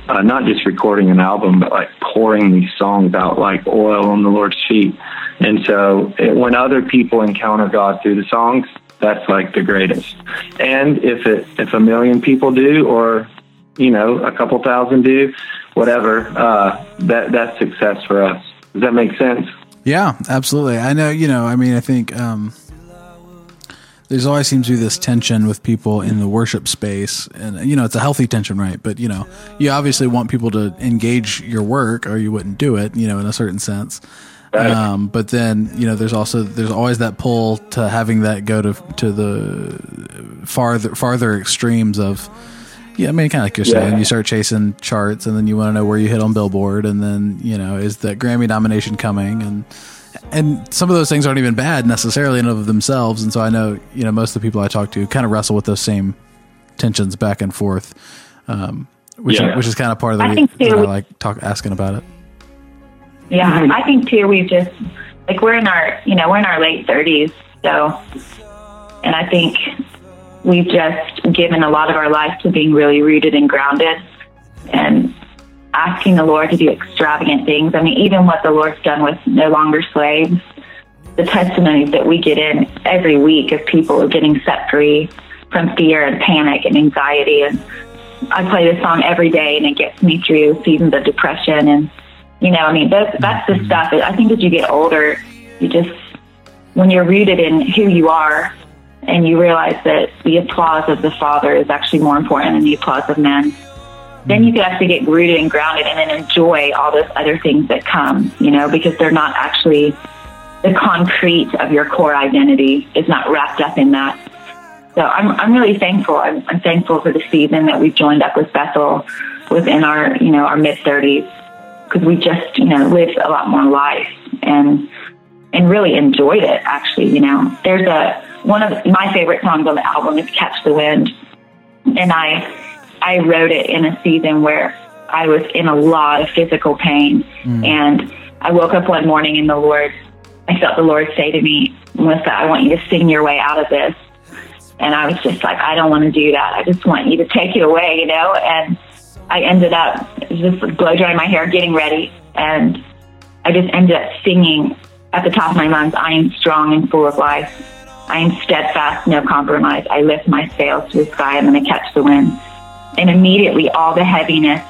uh, not just recording an album, but like pouring these songs out like oil on the Lord's feet. And so it, when other people encounter God through the songs, that's like the greatest. And if it if a million people do, or you know a couple thousand do, whatever, uh, that that's success for us. Does that make sense? Yeah, absolutely. I know, you know, I mean, I think um, there's always seems to be this tension with people in the worship space. And, you know, it's a healthy tension, right? But, you know, you obviously want people to engage your work or you wouldn't do it, you know, in a certain sense. Um, but then, you know, there's also, there's always that pull to having that go to, to the farther, farther extremes of, yeah, I mean, kind of like you're saying, Yeah. you start chasing charts, and then you want to know where you hit on Billboard, and then you know, is that Grammy nomination coming? And and some of those things aren't even bad necessarily in and of themselves. And so I know, you know, most of the people I talk to kind of wrestle with those same tensions back and forth, um, which Yeah. which is kind of part of the I reason think, too, I we- like talk asking about it. Yeah, I think too. We've just like we're in our you know we're in our late thirties, so and I think we've just given a lot of our life to being really rooted and grounded, and asking the Lord to do extravagant things. I mean, even what the Lord's done with No Longer Slaves, the testimonies that we get in every week of people getting set free from fear and panic and anxiety. And I play this song every day, and it gets me through seasons of depression. And you know, I mean, that's that's the mm-hmm. stuff. that I think as you get older, you just when you're rooted in who you are, and you realize that the applause of the Father is actually more important than the applause of men then you mm. can actually get rooted and grounded and then enjoy all those other things that come, you know, because they're not actually the concrete of your core identity is not wrapped up in that. So I'm, I'm really thankful. I'm, I'm thankful for the season that we've joined up with Bethel within our, you know, our mid 30s because we just, you know, lived a lot more life and, and really enjoyed it actually, you know. There's a, one of my favorite songs on the album is Catch the Wind. And I, I wrote it in a season where I was in a lot of physical pain. Mm. And I woke up one morning and the Lord, I felt the Lord say to me, Melissa, I want you to sing your way out of this. And I was just like, I don't want to do that. I just want you to take it away, you know? And I ended up just blow drying my hair, getting ready. And I just ended up singing at the top of my lungs, I am strong and full of life. I am steadfast, no compromise. I lift my sails to the sky and then I catch the wind. And immediately all the heaviness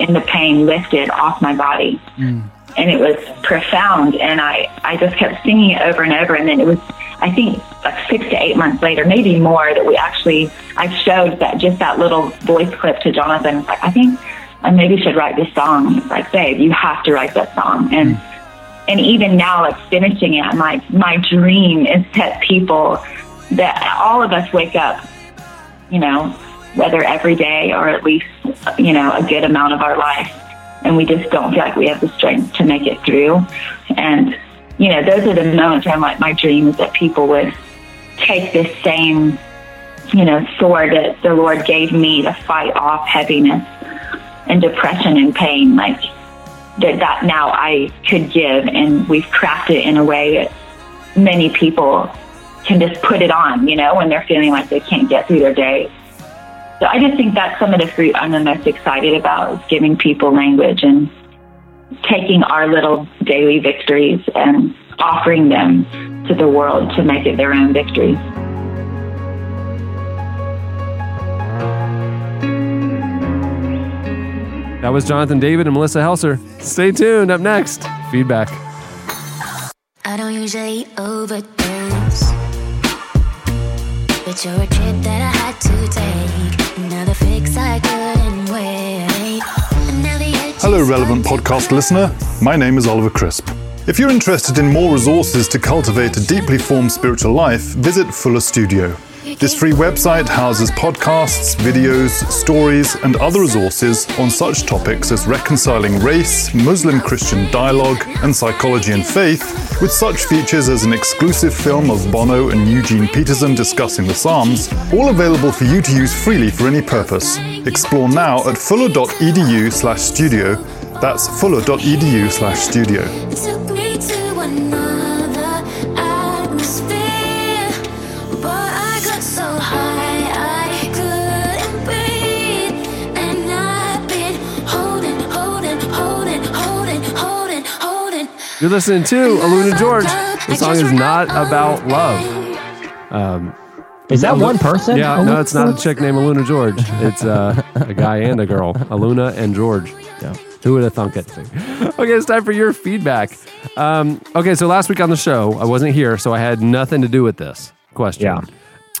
and the pain lifted off my body. Mm. And it was profound. And I, I just kept singing it over and over. And then it was, I think, like six to eight months later, maybe more, that we actually, I showed that just that little voice clip to Jonathan. Like, I think I maybe should write this song. Like, babe, you have to write that song. And mm. and even now, like finishing it, like, my dream is that people, that all of us wake up, you know, whether every day or at least, you know, a good amount of our life, and we just don't feel like we have the strength to make it through. And, you know, those are the moments where I'm like, my dream is that people would take this same, you know, sword that the Lord gave me to fight off heaviness and depression and pain, like that that now I could give and we've crafted it in a way that many people can just put it on, you know, when they're feeling like they can't get through their day. So I just think that's some of the fruit I'm the most excited about is giving people language and taking our little daily victories and offering them to the world to make it their own victories. That was Jonathan David and Melissa Helser. Stay tuned. Up next, feedback. I don't usually overdose, but you're a trip that I had to take. Another fix I couldn't wait. And now the edge Hello, relevant podcast listener. My name is Oliver Crisp. If you're interested in more resources to cultivate a deeply formed spiritual life, visit Fuller Studio. This free website houses podcasts, videos, stories, and other resources on such topics as reconciling race, Muslim Christian dialogue, and psychology and faith, with such features as an exclusive film of Bono and Eugene Peterson discussing the Psalms, all available for you to use freely for any purpose. Explore now at fuller.edu slash studio. That's fuller.edu You're listening to Aluna George. The song is not about love. Um, Is that one person? Yeah, no, it's not a chick named Aluna George. It's uh, a guy and a girl, Aluna and George. Yeah. Who would have thunk it? Okay, it's time for your feedback. Um, okay, so last week on the show, I wasn't here, so I had nothing to do with this question. Yeah.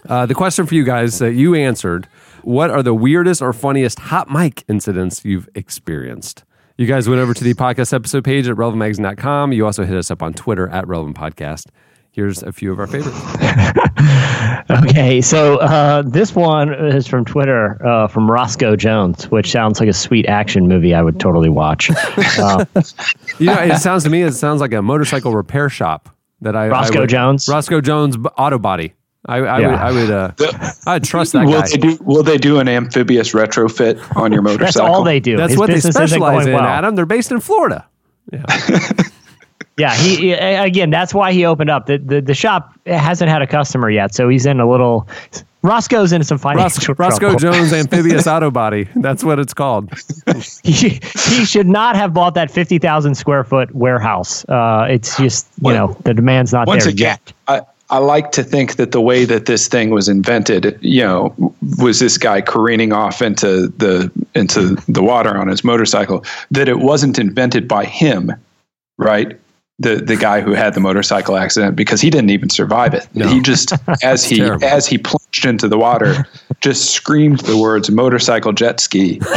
Uh, the question for you guys that you answered: What are the weirdest or funniest hot mic incidents you've experienced? You guys went over to the podcast episode page at relevantmagazine.com. You also hit us up on Twitter at Relevant Podcast. Here's a few of our favorites. Okay, so uh, this one is from Twitter uh, from Roscoe Jones, which sounds like a sweet action movie I would totally watch. Uh, You know, it sounds to me, it sounds like a motorcycle repair shop that I. Roscoe I would, Jones? Roscoe Jones Auto Body. I, I Yeah. would, I would, uh, I'd trust that will guy. they do? Will they do an amphibious retrofit on your motorcycle? That's all they do. That's His what they specialize in, Adam. They're based in Florida. Yeah, he, he- again. That's why he opened up. The, the the shop hasn't had a customer yet, so he's in a little. Roscoe's in some financial Ros- Roscoe. Jones Amphibious Auto Body. That's what it's called. he, he should not have bought that fifty thousand square foot warehouse. Uh, it's just you know the demand's not Once there again, yet. I, I like to think that the way that this thing was invented, you know, was this guy careening off into the into the water on his motorcycle. That it wasn't invented by him, right? The the guy who had the motorcycle accident because he didn't even survive it. He just as he terrible. as he plunged into the water, just screamed the words "motorcycle jet ski,"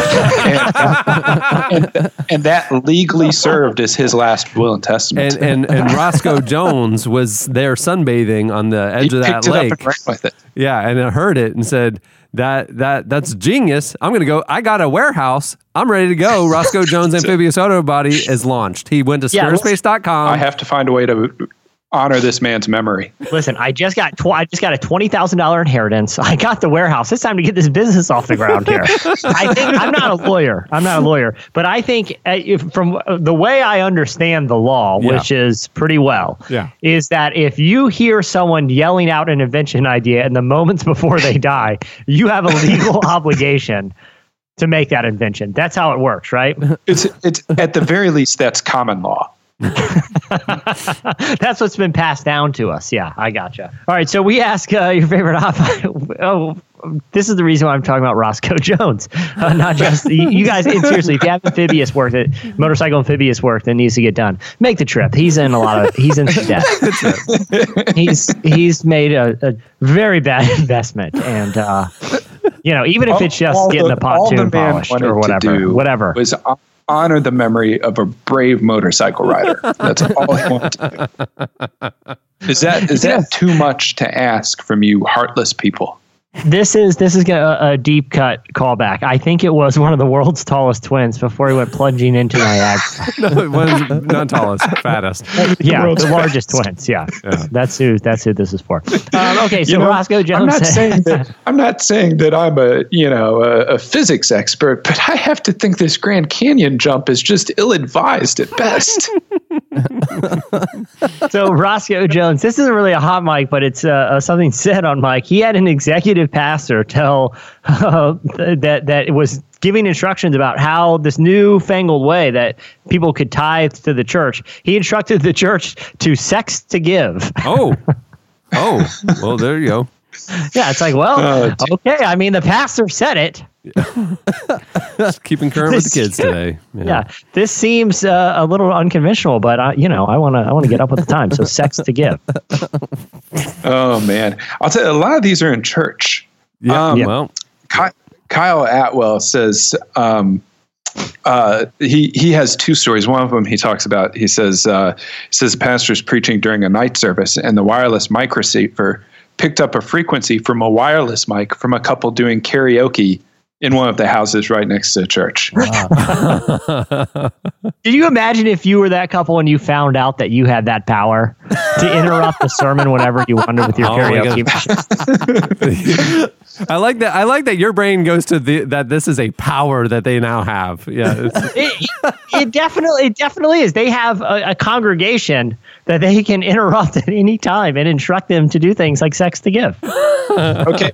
and, and, and that legally served as his last will and testament. And, and and Roscoe Jones was there sunbathing on the edge He of that picked it up lake. and ran with it. Yeah, and I heard it and said that that that's genius. I'm gonna go. I got a warehouse. I'm ready to go. Roscoe Jones Amphibious Auto Body is launched. He went to Yeah, Squarespace.com. I have to find a way to honor this man's memory. Listen, I just got tw- I just got a twenty thousand dollar inheritance. I got the warehouse. It's time to get this business off the ground here. I think I'm not a lawyer. I'm not a lawyer, but I think uh, if, from uh, the way I understand the law, Yeah. which is pretty well, Yeah. is that if you hear someone yelling out an invention idea in the moments before they die, you have a legal obligation to make that invention. That's how it works, right? It's it's at the very least that's common law. That's what's been passed down to us. Yeah, I gotcha. All right, so we ask uh, your favorite op. oh, this is the reason why I'm talking about Roscoe Jones, uh, not just you, you guys. and seriously, if you have amphibious work, that motorcycle amphibious work that needs to get done, make the trip. He's in a lot of. He's in some debt. he's he's made a, a very bad investment, and uh, you know, even if it's just getting the- the all pontoon polished wanted or to whatever, do whatever. was hon- honor the memory of a brave motorcycle rider. That's all I want to do. Is that is that too much to ask from you heartless people? This is this is a, a deep cut callback. I think it was one of the world's tallest twins before he went plunging into Niagara. no, it was not tallest, fattest. yeah, world's the largest twins. Yeah. that's who that's who this is for. Um, okay, so You know, Roscoe Jones. I'm not saying that I'm not saying that I'm a you know a, a physics expert, but I have to think this Grand Canyon jump is just ill advised at best. so Roscoe Jones, this isn't really a hot mic, but it's uh, uh, something said on mic. He had an executive pastor tell uh, that that it was giving instructions about how this new fangled way that people could tithe to the church. He instructed the church to sex to give. Oh, oh, well, there you go. Yeah, it's like, well, okay. I mean, the pastor said it. Just keeping current with the kids today. Yeah, this seems uh, a little unconventional, but I, you know, I want to, I want to get up with the time. So, sex to give. oh man, I'll tell you, a lot of these are in church. Yeah, Um, well, Ky- Kyle Atwell says um, uh, he he has two stories. One of them he talks about. He says uh, he says pastor's preaching during a night service, and the wireless mic receiver picked up a frequency from a wireless mic from a couple doing karaoke in one of the houses right next to the church. Can you imagine if you were that couple and you found out that you had that power to interrupt the sermon whenever you wanted with your Oh karaoke? I like that. I like that your brain goes to the that this is a power that they now have. Yeah, it, it definitely it definitely is. They have a, a congregation that they can interrupt at any time and instruct them to do things like sex to give. okay,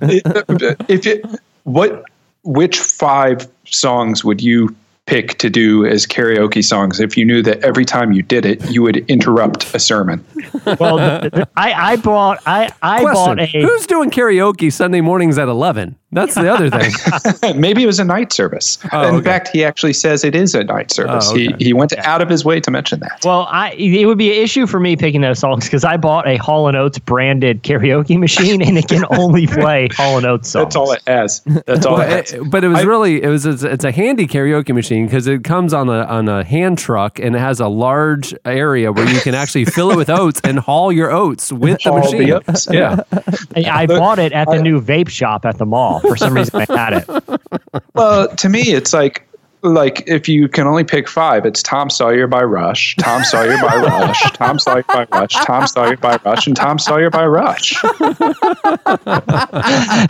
if it, what, which five songs would you pick to do as karaoke songs if you knew that every time you did it, you would interrupt a sermon? Well, th- th- I I bought I I Question: bought a Who's doing karaoke Sunday mornings at eleven? That's the other thing. Maybe it was a night service. Oh, In okay. fact, he actually says it is a night oh, service. Oh, okay. He he went out of his way to mention that. Well, I it would be an issue for me picking those songs because I bought a Hall and Oates branded karaoke machine and it can only play Hall and Oates songs. That's all it has. That's all Well, it has. but it was really it was it's, it's a handy karaoke machine because it comes on a on a hand truck and it has a large area where you can actually fill it with oats and haul your oats with the Haul the machine. oats, yeah. I, I bought it at the new vape shop at the mall. For some reason, I had it. Well, to me, it's like like if you can only pick five, it's Tom Sawyer by Rush, Tom Sawyer by Rush, Tom Sawyer by Rush, Tom Sawyer by Rush, and Tom Sawyer by Rush.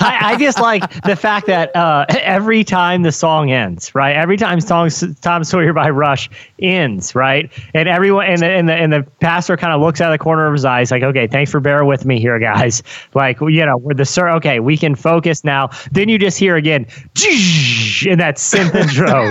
I, I just like the fact that uh, every time the song ends, right? Every time song Tom Sawyer by Rush ends, right? And everyone and the and the, and the pastor kind of looks out of the corner of his eyes, like, okay, thanks for bearing with me here, guys. Like, you know, we're the sir. Okay, we can focus now. Then you just hear again, in that synth intro.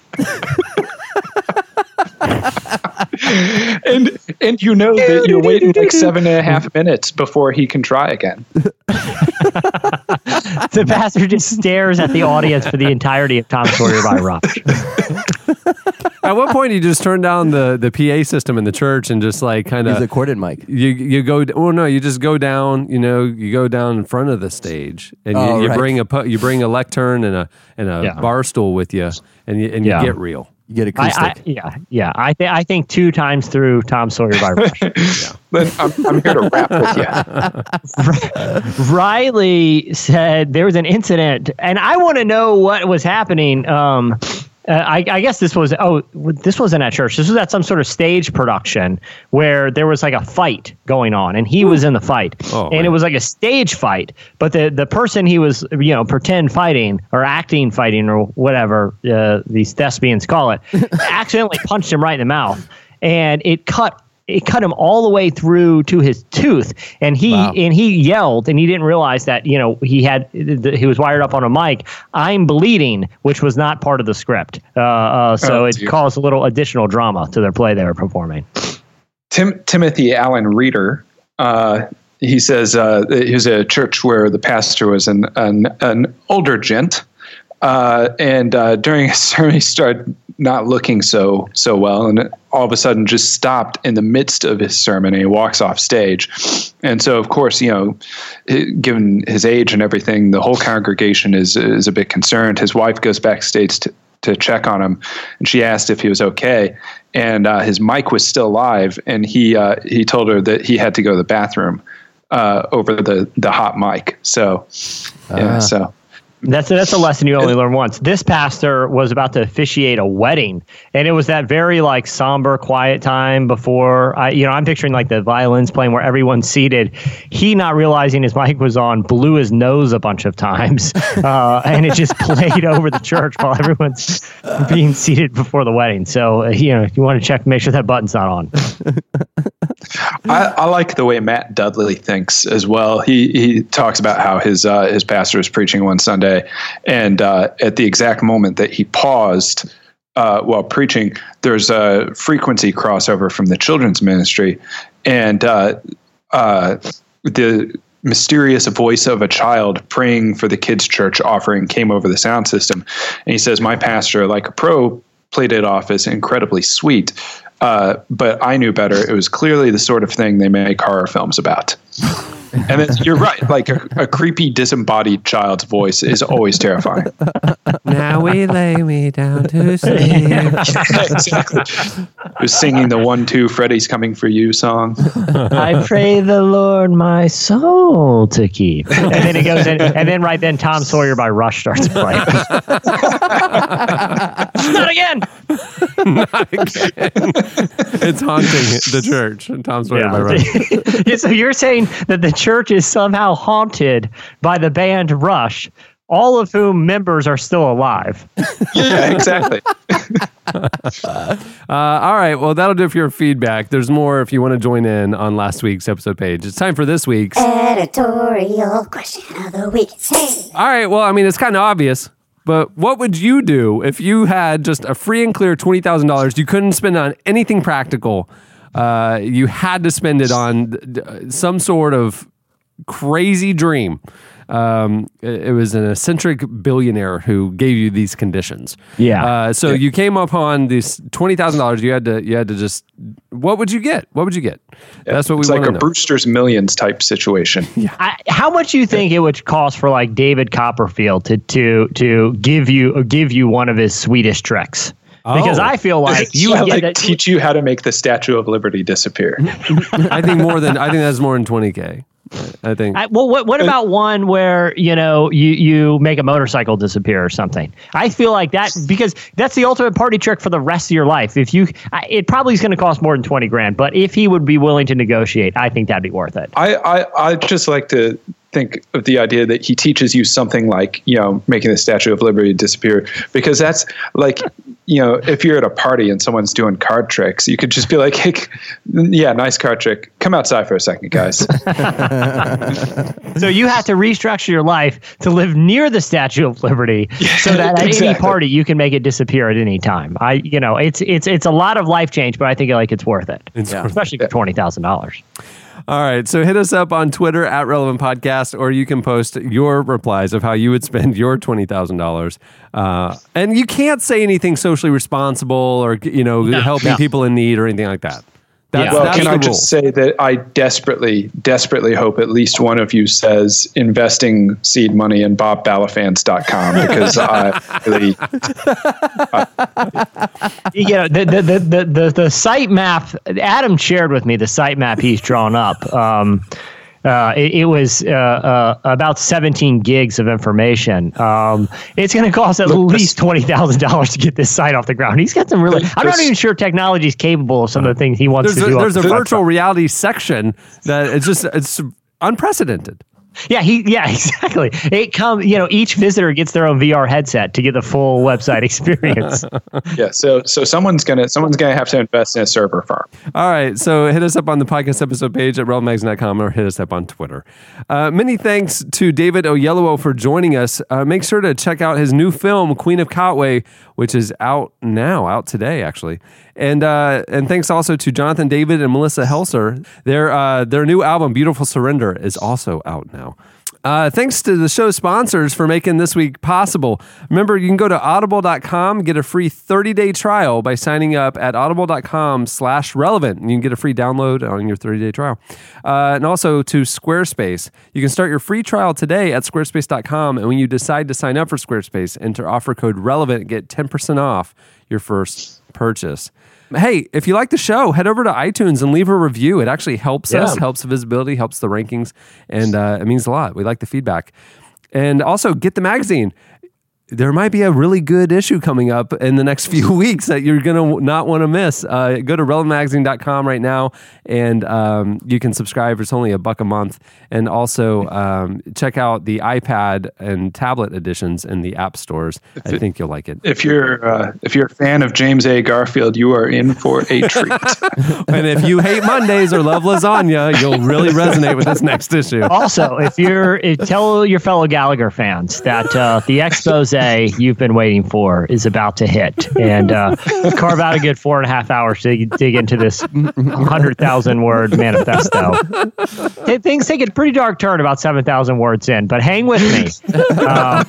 And and you know that you're waiting like seven and a half minutes before he can try again. the pastor just stares at the audience for the entirety of Tom Sawyer by Rush. At what point do you just turn down the, the PA system in the church and just like kind of Use a corded mic. You you go well no you just go down you know you go down in front of the stage and you, Oh, you right. bring a you bring a lectern and a and a Yeah. bar stool with you and you and Yeah. you get real. You get a I, I, yeah, yeah. I, th- I think two times through Tom Sawyer by Rush. Then I'm, I'm here to wrap with you. Riley said there was an incident, and I want to know what was happening. Um, uh, I, I guess this was oh this wasn't at church. This was at some sort of stage production where there was like a fight going on, and he was in the fight, Oh, and it was like a stage fight. But the the person he was you know pretend fighting or acting fighting or whatever uh, these thespians call it, accidentally punched him right in the mouth, and it cut it cut him all the way through to his tooth and he Wow. and he yelled and he didn't realize that you know he had he was wired up on a mic i'm bleeding which was not part of the script uh, uh, so Oh, it dear. caused a little additional drama to their play they were performing Tim, Timothy Allen Reeder, uh, he says uh, he was at a church where the pastor was an an, an older gent, uh, and uh, during his sermon he started not looking so so well, and all of a sudden just stopped in the midst of his sermon, and he walks off stage, and so of course you know, given his age and everything, the whole congregation is is a bit concerned. His wife goes backstage to to check on him, and she asked if he was okay, and uh, his mic was still live, and he uh, he told her that he had to go to the bathroom uh, over the the hot mic. So yeah, Ah. so That's that's a lesson you only learn once. This pastor was about to officiate a wedding, and it was that very like somber, quiet time before I, you know, I'm picturing like the violins playing where everyone's seated. He not realizing his mic was on, blew his nose a bunch of times, uh, and it just played over the church while everyone's being seated before the wedding. So uh, you know, you want to check, make sure that button's not on. I, I like the way Matt Dudley thinks as well. He he talks about how his uh, his pastor was preaching one Sunday, and uh, at the exact moment that he paused uh, while preaching, there's a frequency crossover from the children's ministry, and uh, uh, the mysterious voice of a child praying for the kids' church offering came over the sound system, and he says, "My pastor, like a pro, played it off as incredibly sweet." Uh, but I knew better. It was clearly the sort of thing they make horror films about. And it's, you're right. Like a, a creepy, disembodied child's voice is always terrifying. now we lay me down to sleep. exactly. who's singing the one two Freddy's coming for you song. I pray the Lord my soul to keep. And then it goes in, and then right then Tom Sawyer by Rush starts playing. Not again. it's haunting the church. And Tom's Sawyer by Rush. Yeah, so you're saying that the church is somehow haunted by the band Rush, all of whom members are still alive. yeah, exactly. Uh, all right. Well, that'll do for your feedback. There's more if you want to join in on last week's episode page. It's time for this week's. Editorial question of the week. Hey. All right. Well, I mean, it's kind of obvious, but what would you do if you had just a free and clear $20,000? You couldn't spend on anything practical. Uh, you had to spend it on uh, some sort of crazy dream. Um, it, it was an eccentric billionaire who gave you these conditions. Yeah. Uh, so you came upon these twenty thousand dollars. You had to. You had to just. What would you get? What would you get? That's what we It's like a know. Brewster's Millions type situation. I, how much do you think it would cost for like David Copperfield to to to give you give you one of his Swedish tricks? Because Oh. I feel like you Yeah, would like it- teach you how to make the Statue of Liberty disappear. I think more than. I think that's more than twenty k. I think. I, well, what, what about one where you know you you make a motorcycle disappear or something? I feel like that because that's the ultimate party trick for the rest of your life. If you, I, it probably is going to cost more than twenty grand, but if he would be willing to negotiate, I think that'd be worth it. I, I I just like to think of the idea that he teaches you something like you know making the Statue of Liberty disappear because that's like you know if you're at a party and someone's doing card tricks you could just be like hey yeah nice card trick. Come outside for a second guys. So you have to restructure your life to live near the Statue of Liberty, so that at any party you can make it disappear at any time. I, you know, it's it's it's a lot of life change, but I think like it's worth it, It's worth especially for twenty thousand dollars. All right. So hit us up on Twitter at Relevant Podcast, or you can post your replies of how you would spend your twenty thousand dollars. Uh, and you can't say anything socially responsible or you know helping no. people in need or anything like that. That's, well, that's can the I rule. just say that I desperately, desperately hope at least one of you says investing seed money in bobballafans.com because I really, you know the the, the the the the site map adam shared with me the site map he's drawn up um uh, it, it was uh, uh, about 17 gigs of information. Um, it's going to cost at least twenty thousand dollars to get this site off the ground. He's got some really. I'm not even sure technology is capable of some of the things he wants to a, do. there's a virtual reality section that it's just it's unprecedented. Yeah, he yeah, exactly. It come you know each visitor gets their own VR headset to get the full website experience. yeah. So, so someone's gonna, someone's gonna have to invest in a server farm. All right. So hit us up on the podcast episode page at relevantmagazine.com or hit us up on Twitter. Uh, many thanks to David Oyelowo for joining us. Uh, make sure to check out his new film, Queen of Katwe, which is out now, out today, actually. And uh, and thanks also to Jonathan David and Melissa Helser. Their, uh, their new album, Beautiful Surrender, is also out now. Uh, thanks to the show sponsors for making this week possible. Remember, you can go to audible.com, get a free 30-day trial by signing up at audible.com slash relevant. And you can get a free download on your 30-day trial. Uh, and also to Squarespace. You can start your free trial today at squarespace.com. And when you decide to sign up for Squarespace, enter offer code relevant, get 10% off your first purchase. Hey, if you like the show, head over to iTunes and leave a review. It actually helps us, Yeah. helps visibility, helps the rankings, and uh, it means a lot. We like the feedback. And also, get the magazine. There might be a really good issue coming up in the next few weeks that you're going to not want to miss. Uh, go to relevantmagazine.com right now and um, you can subscribe. It's only a buck a month. And also um, check out the iPad and tablet editions in the app stores. I think you'll like it. If you're, uh, if you're a fan of James A. Garfield, you are in for a treat. and if you hate Mondays or love lasagna, you'll really resonate with this next issue. also, if you're if, tell your fellow Gallagher fans that uh, the expose you've been waiting for is about to hit, and uh, carve out a good four and a half hours to dig into this hundred thousand word manifesto. Things take a pretty dark turn about seven thousand words in, but hang with me. Um,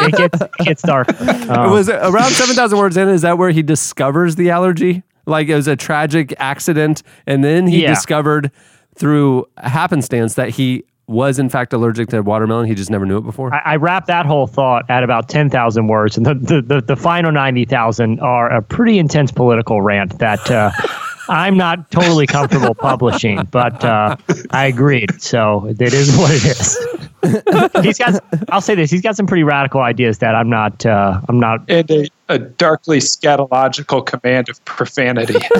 it gets it gets dark. It Um, was around 7,000 words in. Is that where he discovers the allergy? Like it was a tragic accident. And then he Yeah. discovered through happenstance that he was in fact allergic to watermelon. He just never knew it before. I, I wrapped that whole thought at about 10,000 words, and the, the, the, the final 90,000 are a pretty intense political rant that uh, I'm not totally comfortable publishing, but uh, I agreed. So it is what it is. he's got, I'll say this, he's got some pretty radical ideas that I'm not, uh, I'm not. And a, a darkly scatological command of profanity.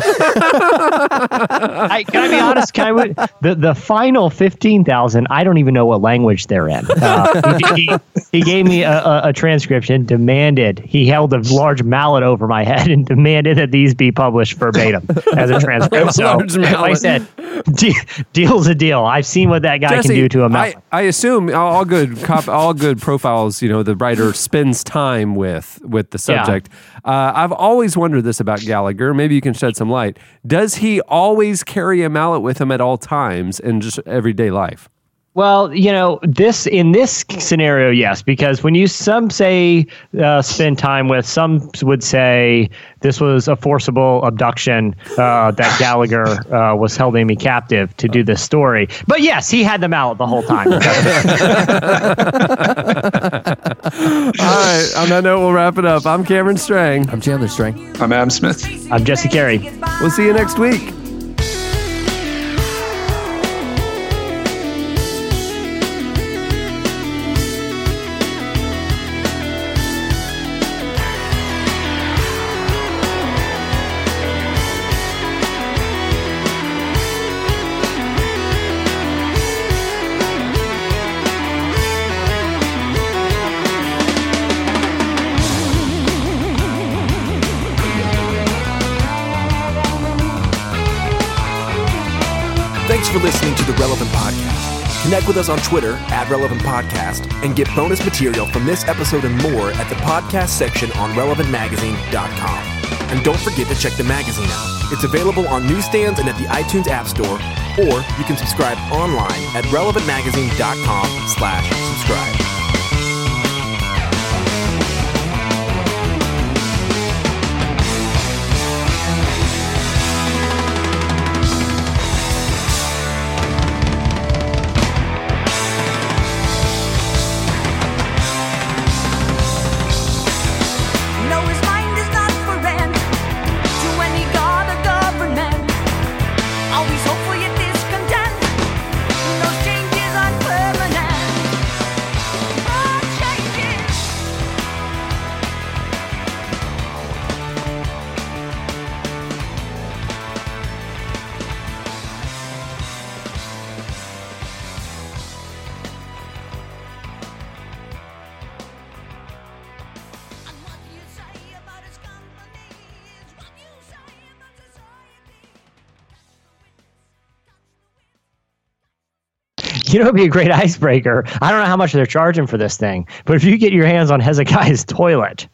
I, can I be honest? Can I, the the final fifteen thousand? I don't even know what language they're in. Uh, he, he, he gave me a, a, a transcription. Demanded he held a large mallet over my head and demanded that these be published verbatim as a transcript. So, like I said, de- deal's a deal. I've seen what that guy Jesse, can do to a mallet. I, I assume all all good cop, all good profiles. You know, the writer spends time with with the Yeah. Subject. Uh, I've always wondered this about Gallagher. Maybe you can shed some light. Does he always carry a mallet with him at all times in just everyday life? Well, you know, this in this scenario, yes, because when you some say uh, spend time with, some would say this was a forcible abduction uh, that Gallagher uh, was holding me captive to do this story. But yes, he had them out the whole time. All right. On that note, we'll wrap it up. I'm Cameron Strang. I'm Chandler Strang. I'm Adam Smith. I'm Jesse Carey. We'll see you next week. Relevant Podcast. Connect with us on Twitter at Relevant Podcast and get bonus material from this episode and more at the podcast section on relevantmagazine.com. And don't forget to check the magazine out. It's available on newsstands and at the iTunes App Store, or you can subscribe online at relevantmagazine.com slash subscribe. You know, it'd be a great icebreaker. I don't know how much they're charging for this thing, but if you get your hands on Hezekiah's toilet,